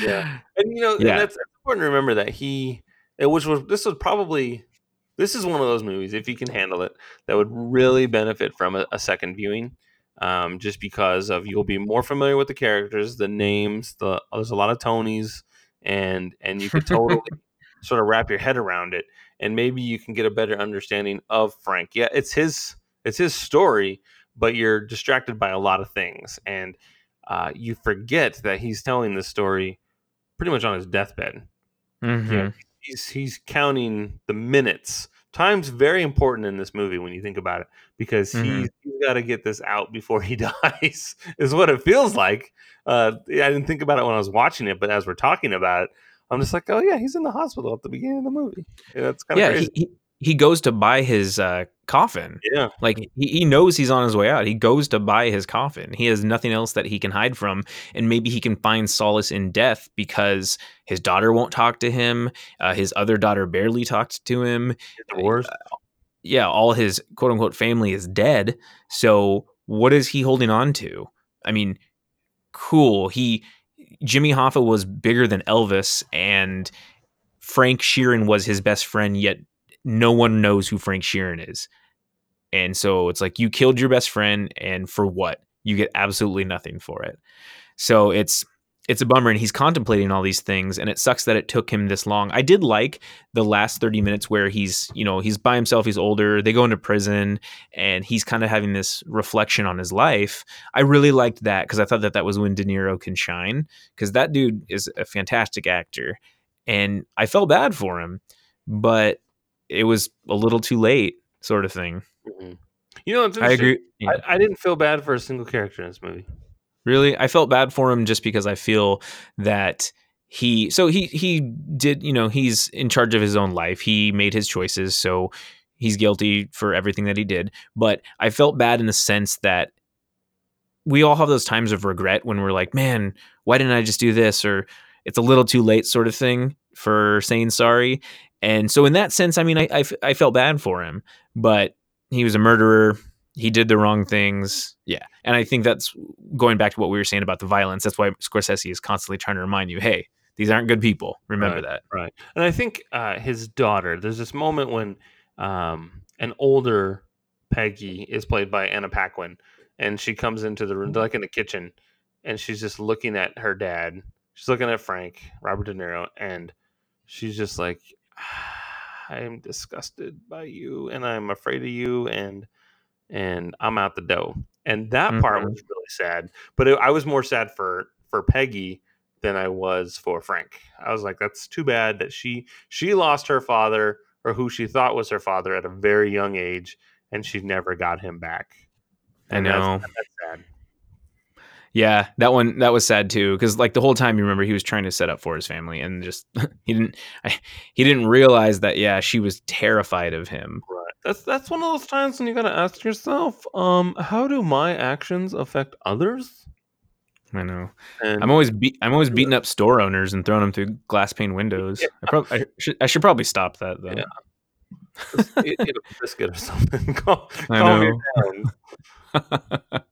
Speaker 2: Yeah. And you know,
Speaker 3: Yeah.
Speaker 2: that's it's important to remember that he, it, which was this was probably this is one of those movies if you can handle it that would really benefit from a, a second viewing. um, just because of you'll be more familiar with the characters, the names. The there's a lot of Tonys, and and you could totally sort of wrap your head around it, and maybe you can get a better understanding of Frank. Yeah, it's his it's his story, but you're distracted by a lot of things, and uh, you forget that he's telling this story pretty much on his deathbed.
Speaker 3: Mhm.
Speaker 2: Yeah, he's he's counting the minutes. Time's very important in this movie when you think about it, because
Speaker 3: Mhm.
Speaker 2: he's, he's got to get this out before he dies. is what it feels like. Uh, I didn't think about it when I was watching it, but as we're talking about it, I'm just like, oh yeah, he's in the hospital at the beginning of the movie. Yeah, that's kind of
Speaker 3: Yeah,
Speaker 2: crazy.
Speaker 3: he, he he goes to buy his uh, coffin.
Speaker 2: yeah,
Speaker 3: Like he, he knows he's on his way out. He goes to buy his coffin. He has nothing else that he can hide from, and maybe he can find solace in death because his daughter won't talk to him. Uh, his other daughter barely talked to him.
Speaker 2: divorce.
Speaker 3: Yeah, all his quote unquote family is dead. So what is he holding on to? I mean, cool. He Jimmy Hoffa was bigger than Elvis, and Frank Sheeran was his best friend. Yet no one knows who Frank Sheeran is. And so it's like you killed your best friend, and for what? You get absolutely nothing for it. So it's it's a bummer, and he's contemplating all these things, and it sucks that it took him this long. I did like the last thirty minutes where he's you know he's by himself, he's older, they go into prison, and he's kind of having this reflection on his life. I really liked that because I thought that that was when De Niro can shine because that dude is a fantastic actor, and I felt bad for him, but it was a little too late, sort of thing.
Speaker 2: Mhm. You know,
Speaker 3: I agree. Yeah.
Speaker 2: I, I didn't feel bad for a single character in this movie.
Speaker 3: Really, I felt bad for him just because I feel that he. So he he did. You know, he's in charge of his own life. He made his choices, so he's guilty for everything that he did. But I felt bad in the sense that we all have those times of regret when we're like, man, why didn't I just do this? Or it's a little too late, sort of thing, for saying sorry. And so, in that sense, I mean, I I felt bad for him, but he was a murderer. He did the wrong things. Yeah. And I think that's going back to what we were saying about the violence. That's why Scorsese is constantly trying to remind you hey, these aren't good people. Remember that.
Speaker 2: Right. And I think uh, his daughter, there's this moment when um, an older Peggy is played by Anna Paquin, and she comes into the room, like in the kitchen, and she's just looking at her dad. She's looking at Frank, Robert De Niro, and she's just like, I am disgusted by you, and I'm afraid of you, and and I'm out the dough. And that part
Speaker 3: Mhm.
Speaker 2: was really sad. But it, I was more sad for for Peggy than I was for Frank. I was like, that's too bad that she she lost her father or who she thought was her father at a very young age, and she never got him back.
Speaker 3: I
Speaker 2: And that's-
Speaker 3: know.
Speaker 2: that's sad.
Speaker 3: Yeah, that one that was sad too because like the whole time you remember he was trying to set up for his family and just he didn't I, he didn't realize that yeah she was terrified of him.
Speaker 2: Right. That's that's one of those times when you gotta ask yourself, um, how do my actions affect others?
Speaker 3: I know.
Speaker 2: And
Speaker 3: I'm always be- I'm always beating up store owners and throwing them through glass pane windows. I, prob- I should I should probably stop that though.
Speaker 2: Yeah. eat, eat a biscuit or something.
Speaker 3: I know.
Speaker 2: you down.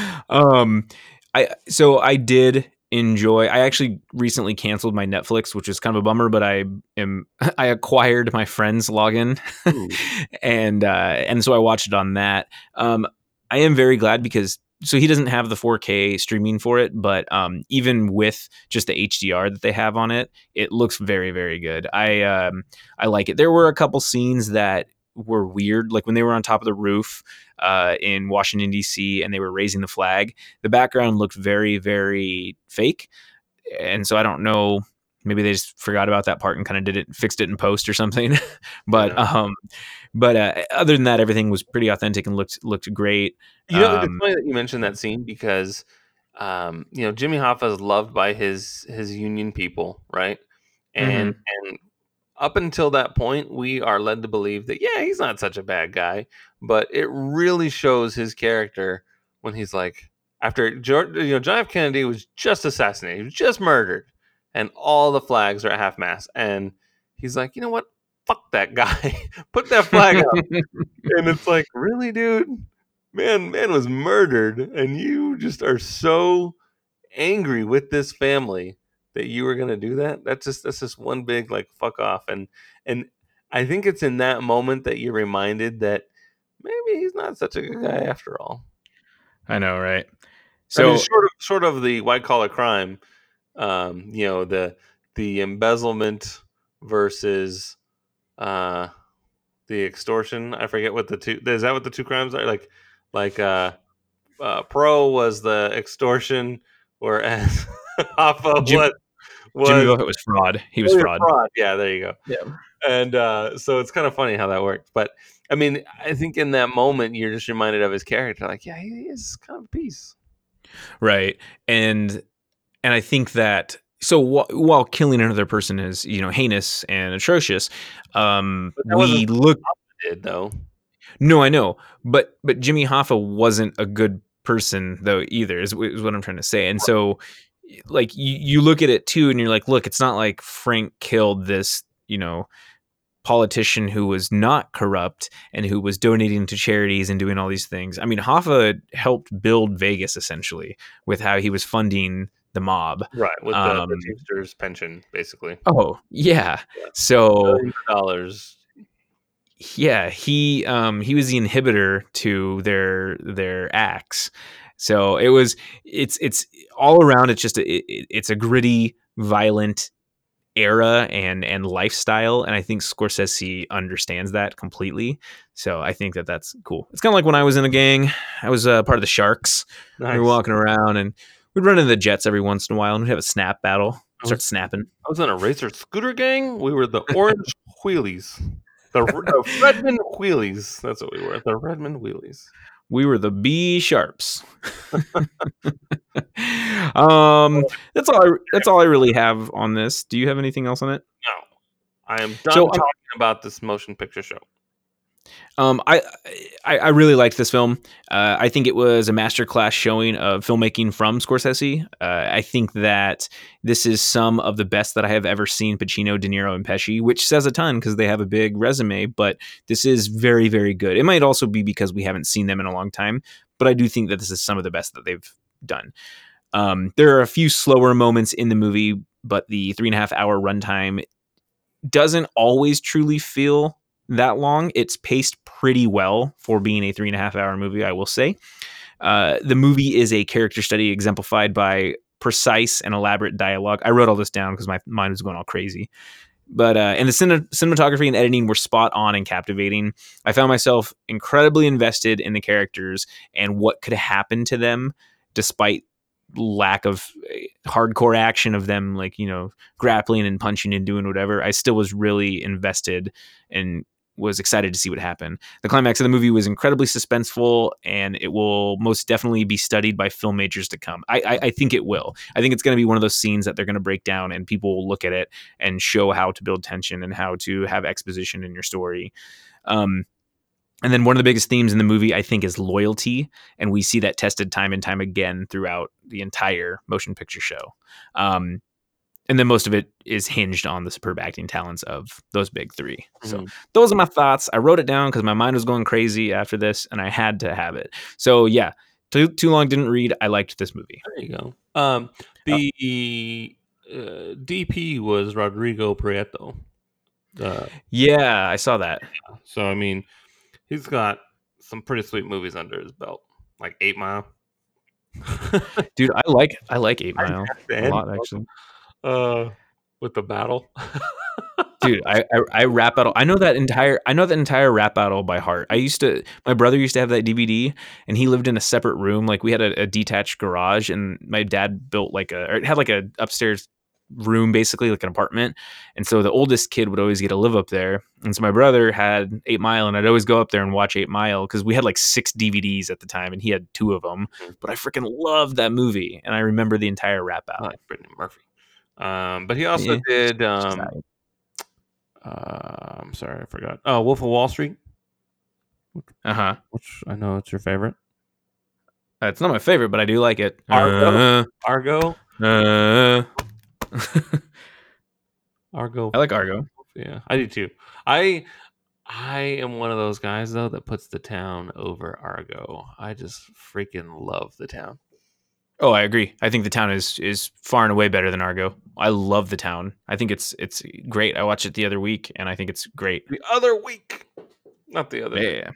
Speaker 3: um i so i did enjoy i actually recently canceled my netflix which is kind of a bummer but i am i acquired my friend's login. And uh and so i watched it on that. Um i am very glad because so he doesn't have the 4k streaming for it but um even with just the hdr that they have on it it looks very very good. I um i like it. There were a couple scenes that were weird like when they were on top of the roof uh, in Washington D.C. and they were raising the flag. The background looked very, very fake, and so I don't know. Maybe they just forgot about that part and kind of did it, fixed it in post or something. but
Speaker 2: Yeah.
Speaker 3: um, but uh, other than that, everything was pretty authentic and looked looked great.
Speaker 2: You know, it's
Speaker 3: Um,
Speaker 2: funny that you mentioned that scene because, um, you know, Jimmy Hoffa is loved by his his union people, right? And and up until that point, we are led to believe that yeah, he's not such a bad guy, but it really shows his character when he's like, after George, you know, John F. Kennedy was just assassinated, he was just murdered, and all the flags are at half mast, and he's like, you know what? Fuck that guy. Put that flag up and it's like, really, dude? Man, man was murdered, and you just are so angry with this family that you were gonna do that. That's just that's just one big like fuck off. And and I think it's in that moment that you're reminded that maybe he's not such a good guy after all.
Speaker 3: I know, right?
Speaker 2: So
Speaker 3: So
Speaker 2: short of short of the white collar crime, um, you know the the embezzlement versus uh, the extortion. I forget what the two. Is that what the two crimes are? Like like uh, uh, pro was the extortion, whereas Hoffa
Speaker 3: Jim-
Speaker 2: was was
Speaker 3: Jimmy Buffett was fraud. He was
Speaker 2: Oh,
Speaker 3: fraud.
Speaker 2: Yeah, there you go.
Speaker 3: Yeah.
Speaker 2: And uh, so it's kind of funny how that worked. But I mean, I think in that moment you're just reminded of his character. Like, yeah, he is kind of a piece.
Speaker 3: right and and i think that so wh- while killing another person is you know heinous and atrocious um we look
Speaker 2: Did though.
Speaker 3: no i know but but jimmy hoffa wasn't a good person though either is, is what i'm trying to say and so like you, you look at it too and you're like look it's not like frank killed this you know politician who was not corrupt and who was donating to charities and doing all these things. I mean, Hoffa helped build Vegas essentially with how he was funding the mob.
Speaker 2: Right with the,
Speaker 3: Um,
Speaker 2: the Teamsters pension, basically.
Speaker 3: Oh, yeah. So,
Speaker 2: dollars.
Speaker 3: yeah, he um he was the inhibitor to their their acts. So, it was it's it's all around it's just a, it, it's a gritty, violent era and and lifestyle and I think Scorsese understands that completely. So, I think that that's cool. It's kind of like when I was in a gang. I was uh, part of the Sharks.
Speaker 2: Nice.
Speaker 3: We were walking around and we'd run into the Jets every once in a while and we'd have a snap battle. Start snapping.
Speaker 2: I was in a racer scooter gang. We were the Orange Wheelies. The, the Redmond Wheelies. That's what we were. The Redmond Wheelies.
Speaker 3: We were the B sharps. um, that's all. I, that's all I really have on this. Do you have anything else on it?
Speaker 2: No. I am done
Speaker 3: So, um,
Speaker 2: talking about this motion picture show.
Speaker 3: Um, I, I I really liked this film. Uh, I think it was a masterclass showing of filmmaking from Scorsese. Uh, I think that this is some of the best that I have ever seen Pacino, De Niro, and Pesci, which says a ton because they have a big resume. But this is very very good. It might also be because we haven't seen them in a long time, but I do think that this is some of the best that they've done. Um, there are a few slower moments in the movie, but the three and a half hour runtime doesn't always truly feel that long. It's paced pretty well for being a three and a half hour movie, I will say. Uh, the movie is a character study exemplified by precise and elaborate dialogue. I wrote all this down because my mind was going all crazy. But uh, and the cine- cinematography and editing were spot on and captivating. I found myself incredibly invested in the characters and what could happen to them, despite lack of eh, hardcore action of them, like you know, grappling and punching and doing whatever. I still was really invested and was excited to see what happened. The climax of the movie was incredibly suspenseful, and it will most definitely be studied by film majors to come. I, I, I think it will. I think it's going to be one of those scenes that they're going to break down, and people will look at it and show how to build tension and how to have exposition in your story. Um, and then one of the biggest themes in the movie, I think, is loyalty, and we see that tested time and time again throughout the entire motion picture show. Um, and then most of it is hinged on the superb acting talents of those big three. So
Speaker 2: Mhm.
Speaker 3: those are my thoughts. I wrote it down because my mind was going crazy after this, and I had to have it. So yeah, too too long didn't read. I liked this movie.
Speaker 2: There you go. Um, the uh, DP was Rodrigo Prieto. Uh,
Speaker 3: Yeah, I saw that.
Speaker 2: so I mean, he's got some pretty sweet movies under his belt, like Eight Mile.
Speaker 3: Dude, I like I like Eight Mile a lot actually.
Speaker 2: Uh, with the battle.
Speaker 3: Dude, I, I I rap battle. I know that entire I know that entire rap battle by heart. I used to my brother used to have that DVD and he lived in a separate room. Like we had a, a detached garage and my dad built like a or it had like a upstairs room basically like an apartment. And so the oldest kid would always get to live up there. And so my brother had 8 Mile and I'd always go up there and watch 8 Mile cuz we had like 6 DVDs at the time and he had 2 of them.
Speaker 2: Mhm.
Speaker 3: But I freaking loved that movie and I remember the entire rap battle.
Speaker 2: like Brittany Murphy. Um, but he also
Speaker 3: Yeah.
Speaker 2: did. Um, uh, I'm sorry, I forgot. Oh, Wolf of Wall Street,
Speaker 3: Uh-huh.
Speaker 2: which I know it's your favorite.
Speaker 3: Uh, It's not my favorite, but I do like it.
Speaker 2: Argo? Argo.
Speaker 3: Uh, uh.
Speaker 2: Argo.
Speaker 3: I like Argo.
Speaker 2: Yeah, I do too. I I am one of those guys though that puts the town over Argo. I just freaking love the town.
Speaker 3: Oh, I agree. I think the town is is far and away better than Argo. I love the town. I think it's it's great. I watched it the other week, and I think it's great.
Speaker 2: The other week, not the other.
Speaker 3: Yeah.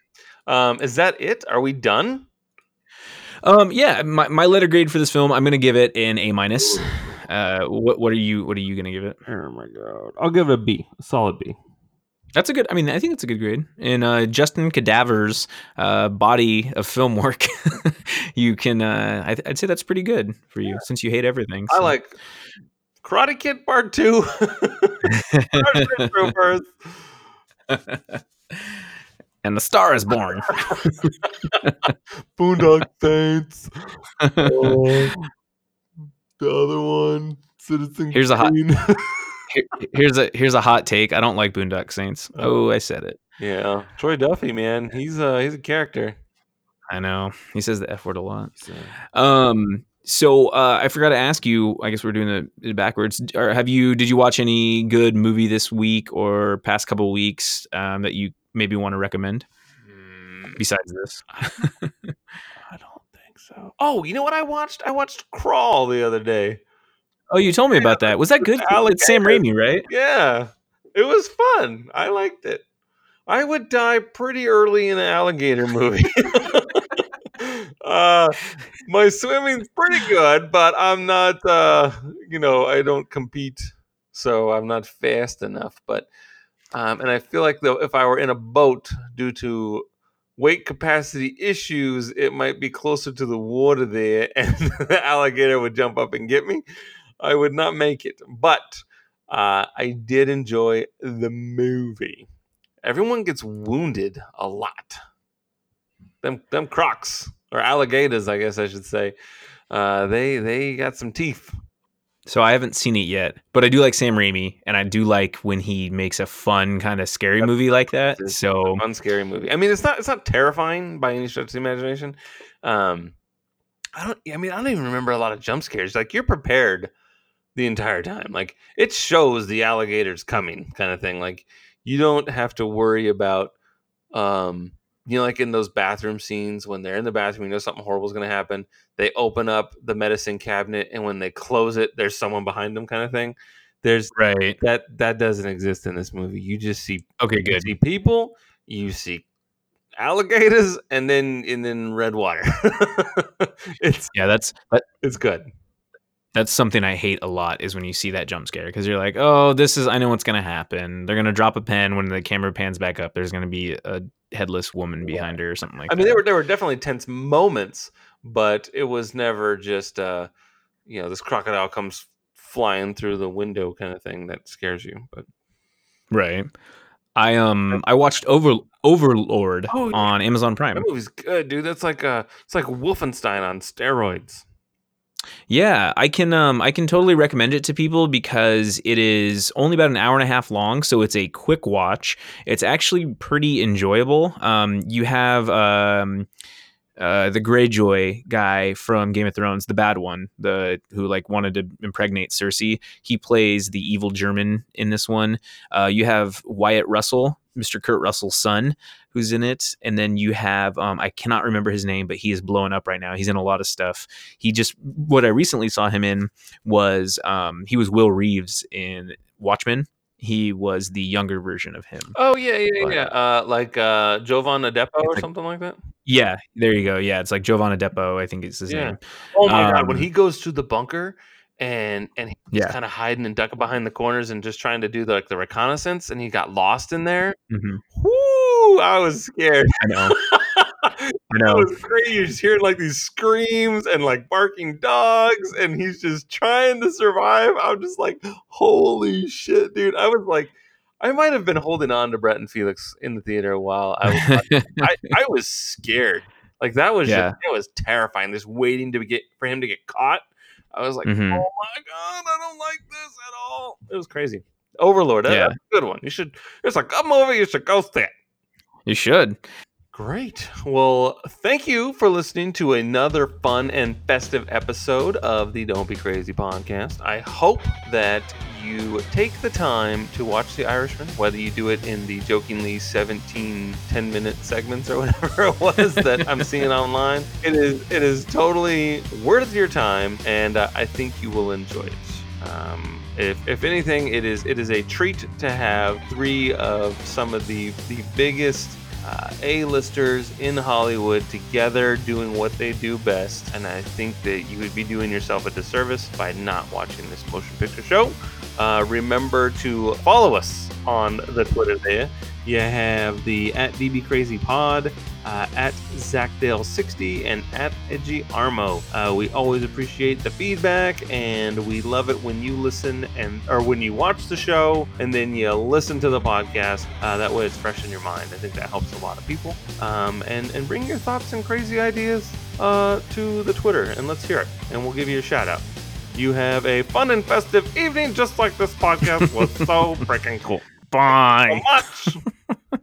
Speaker 2: Um, is that it? Are we done?
Speaker 3: Um, yeah, my, my letter grade for this film, I'm gonna give it an A minus. Uh, what what are you what are you gonna give it?
Speaker 2: Oh my god! I'll give it a B, a solid B.
Speaker 3: That's a good. I mean, I think it's a good grade. In uh, Justin Cadaver's uh, body of film work, you can. Uh, I, I'd say that's pretty good for you since you hate everything.
Speaker 2: I like Karate Kid Part Two.
Speaker 3: And the star is born.
Speaker 2: Boondock Saints. Oh, the other one, Citizen.
Speaker 3: Here's a hot- here's a here's a hot take. I don't like Boondock Saints. Oh, I said it.
Speaker 2: yeah, Troy Duffy, man, he's a he's a character.
Speaker 3: I know he says the f word a lot.
Speaker 2: So.
Speaker 3: Um. So uh, I forgot to ask you. I guess we're doing it- it backwards. Or have you? Did you watch any good movie this week or past couple weeks um, that you maybe want to recommend
Speaker 2: Hmm,
Speaker 3: besides this?
Speaker 2: I don't think so. Oh, you know what I watched? I watched Crawl the other day.
Speaker 3: Oh, you told me about that. Was that good? It's Sam Raimi, right?
Speaker 2: Yeah, it was fun. I liked it. I would die pretty early in an alligator movie. uh, my swimming's pretty good, but I'm not. Uh, you know, I don't compete, so I'm not fast enough. But um, and I feel like though, if I were in a boat due to weight capacity issues, it might be closer to the water there, and the alligator would jump up and get me. I would not make it, but uh, I did enjoy the movie. Everyone gets wounded a lot. Them them crocs or alligators, I guess I should say. Uh, they they got some teeth.
Speaker 3: So I haven't seen it yet, but I do like Sam Raimi, and I do like when he makes a fun kind of scary
Speaker 2: That's-
Speaker 3: movie like that. So
Speaker 2: fun, scary movie. I mean, it's not it's not terrifying by any stretch of the imagination. Um, I don't. I mean, I don't even remember a lot of jump scares. Like you're prepared the entire time. Like it shows the alligators coming, kind of thing. Like you don't have to worry about, um, you know, like in those bathroom scenes when they're in the bathroom, you know something horrible is going to happen. They open up the medicine cabinet, and when they close it, there's someone behind them, kind of thing. There's
Speaker 3: right,
Speaker 2: that that doesn't exist in this movie. You just see
Speaker 3: okay, good.
Speaker 2: see people, you see alligators, and then and then red water. it's
Speaker 3: Yeah, that's that,
Speaker 2: it's good.
Speaker 3: That's something I hate a lot is when you see that jump scare because you're like, oh, this is I know what's gonna happen. They're gonna drop a pen when the camera pans back up. There's gonna be a headless woman behind her or something like
Speaker 2: I
Speaker 3: that.
Speaker 2: I mean, there were there were definitely tense moments, but it was never just uh, you know, this crocodile comes flying through the window kind of thing that scares you. But
Speaker 3: right. I um I watched Over Overlord
Speaker 2: Oh,
Speaker 3: on Amazon Prime.
Speaker 2: that movie's good, dude. That's like uh, it's like Wolfenstein on steroids.
Speaker 3: Yeah, I can um I can totally recommend it to people because it is only about an hour and a half long, so it's a quick watch. It's actually pretty enjoyable. Um you have um uh the Greyjoy guy from Game of Thrones, the bad one, the who like wanted to impregnate Cersei. He plays the evil German in this one. Uh you have Wyatt Russell, Mr. Kurt Russell's son, who's in it, and then you have um I cannot remember his name, but he is blowing up right now. He's in a lot of stuff he just what I recently saw him in was um he was Will Reeves in Watchmen. He was the younger version of him.
Speaker 2: Oh yeah, yeah,
Speaker 3: But-
Speaker 2: yeah. Uh, like uh, Jovan Adepo or
Speaker 3: like-
Speaker 2: something like that.
Speaker 3: Yeah, there you go. Yeah, it's like Jovan Adepo. I think is his
Speaker 2: Yeah.
Speaker 3: name.
Speaker 2: Oh my god, when
Speaker 3: Um,
Speaker 2: he goes to the bunker and and he's
Speaker 3: Yeah.
Speaker 2: kind of hiding and ducking behind the corners and just trying to do the, like the reconnaissance and he got lost in there.
Speaker 3: hmm
Speaker 2: Whoo! I was scared.
Speaker 3: I know. I know It
Speaker 2: was great. You're just hearing like these screams and like barking dogs, and he's just trying to survive. I'm just like, holy shit, dude. I was like, I might have been holding on to Brett and Felix in the theater while I was I, I was scared. Like that was
Speaker 3: Yeah.
Speaker 2: just, it was terrifying. Just waiting to get for him to get caught. I was like,
Speaker 3: mm-hmm.
Speaker 2: oh my god, I don't like this at all. It was crazy. Overlord,
Speaker 3: Yeah.
Speaker 2: good one. You should. It's like a good movie. You should go see it.
Speaker 3: you should.
Speaker 2: Great. Well, thank you for listening to another fun and festive episode of the Don't Be Crazy podcast. I hope that you take the time to watch The Irishman, whether you do it in the jokingly 17 10 minute segments or whatever it was that I'm seeing online. It is it is totally worth your time and uh, I think you will enjoy it. Um, if, if anything, it is it is a treat to have three of some of the the biggest uh, A-listers in Hollywood together doing what they do best. And I think that you would be doing yourself a disservice by not watching this motion picture show. Uh, remember to follow us on the Twitter there. You have the at DB Crazy Pod, uh, at ZachDale60, and at Edgy Armo. Uh, we always appreciate the feedback, and we love it when you listen and or when you watch the show and then you listen to the podcast. Uh, that way, it's fresh in your mind. I think that helps a lot of people. Um, and and bring your thoughts and crazy ideas uh, to the Twitter, and let's hear it, and we'll give you a shout out. You have a fun and festive evening, just like this podcast was so freaking cool.
Speaker 3: Bye.
Speaker 2: So much.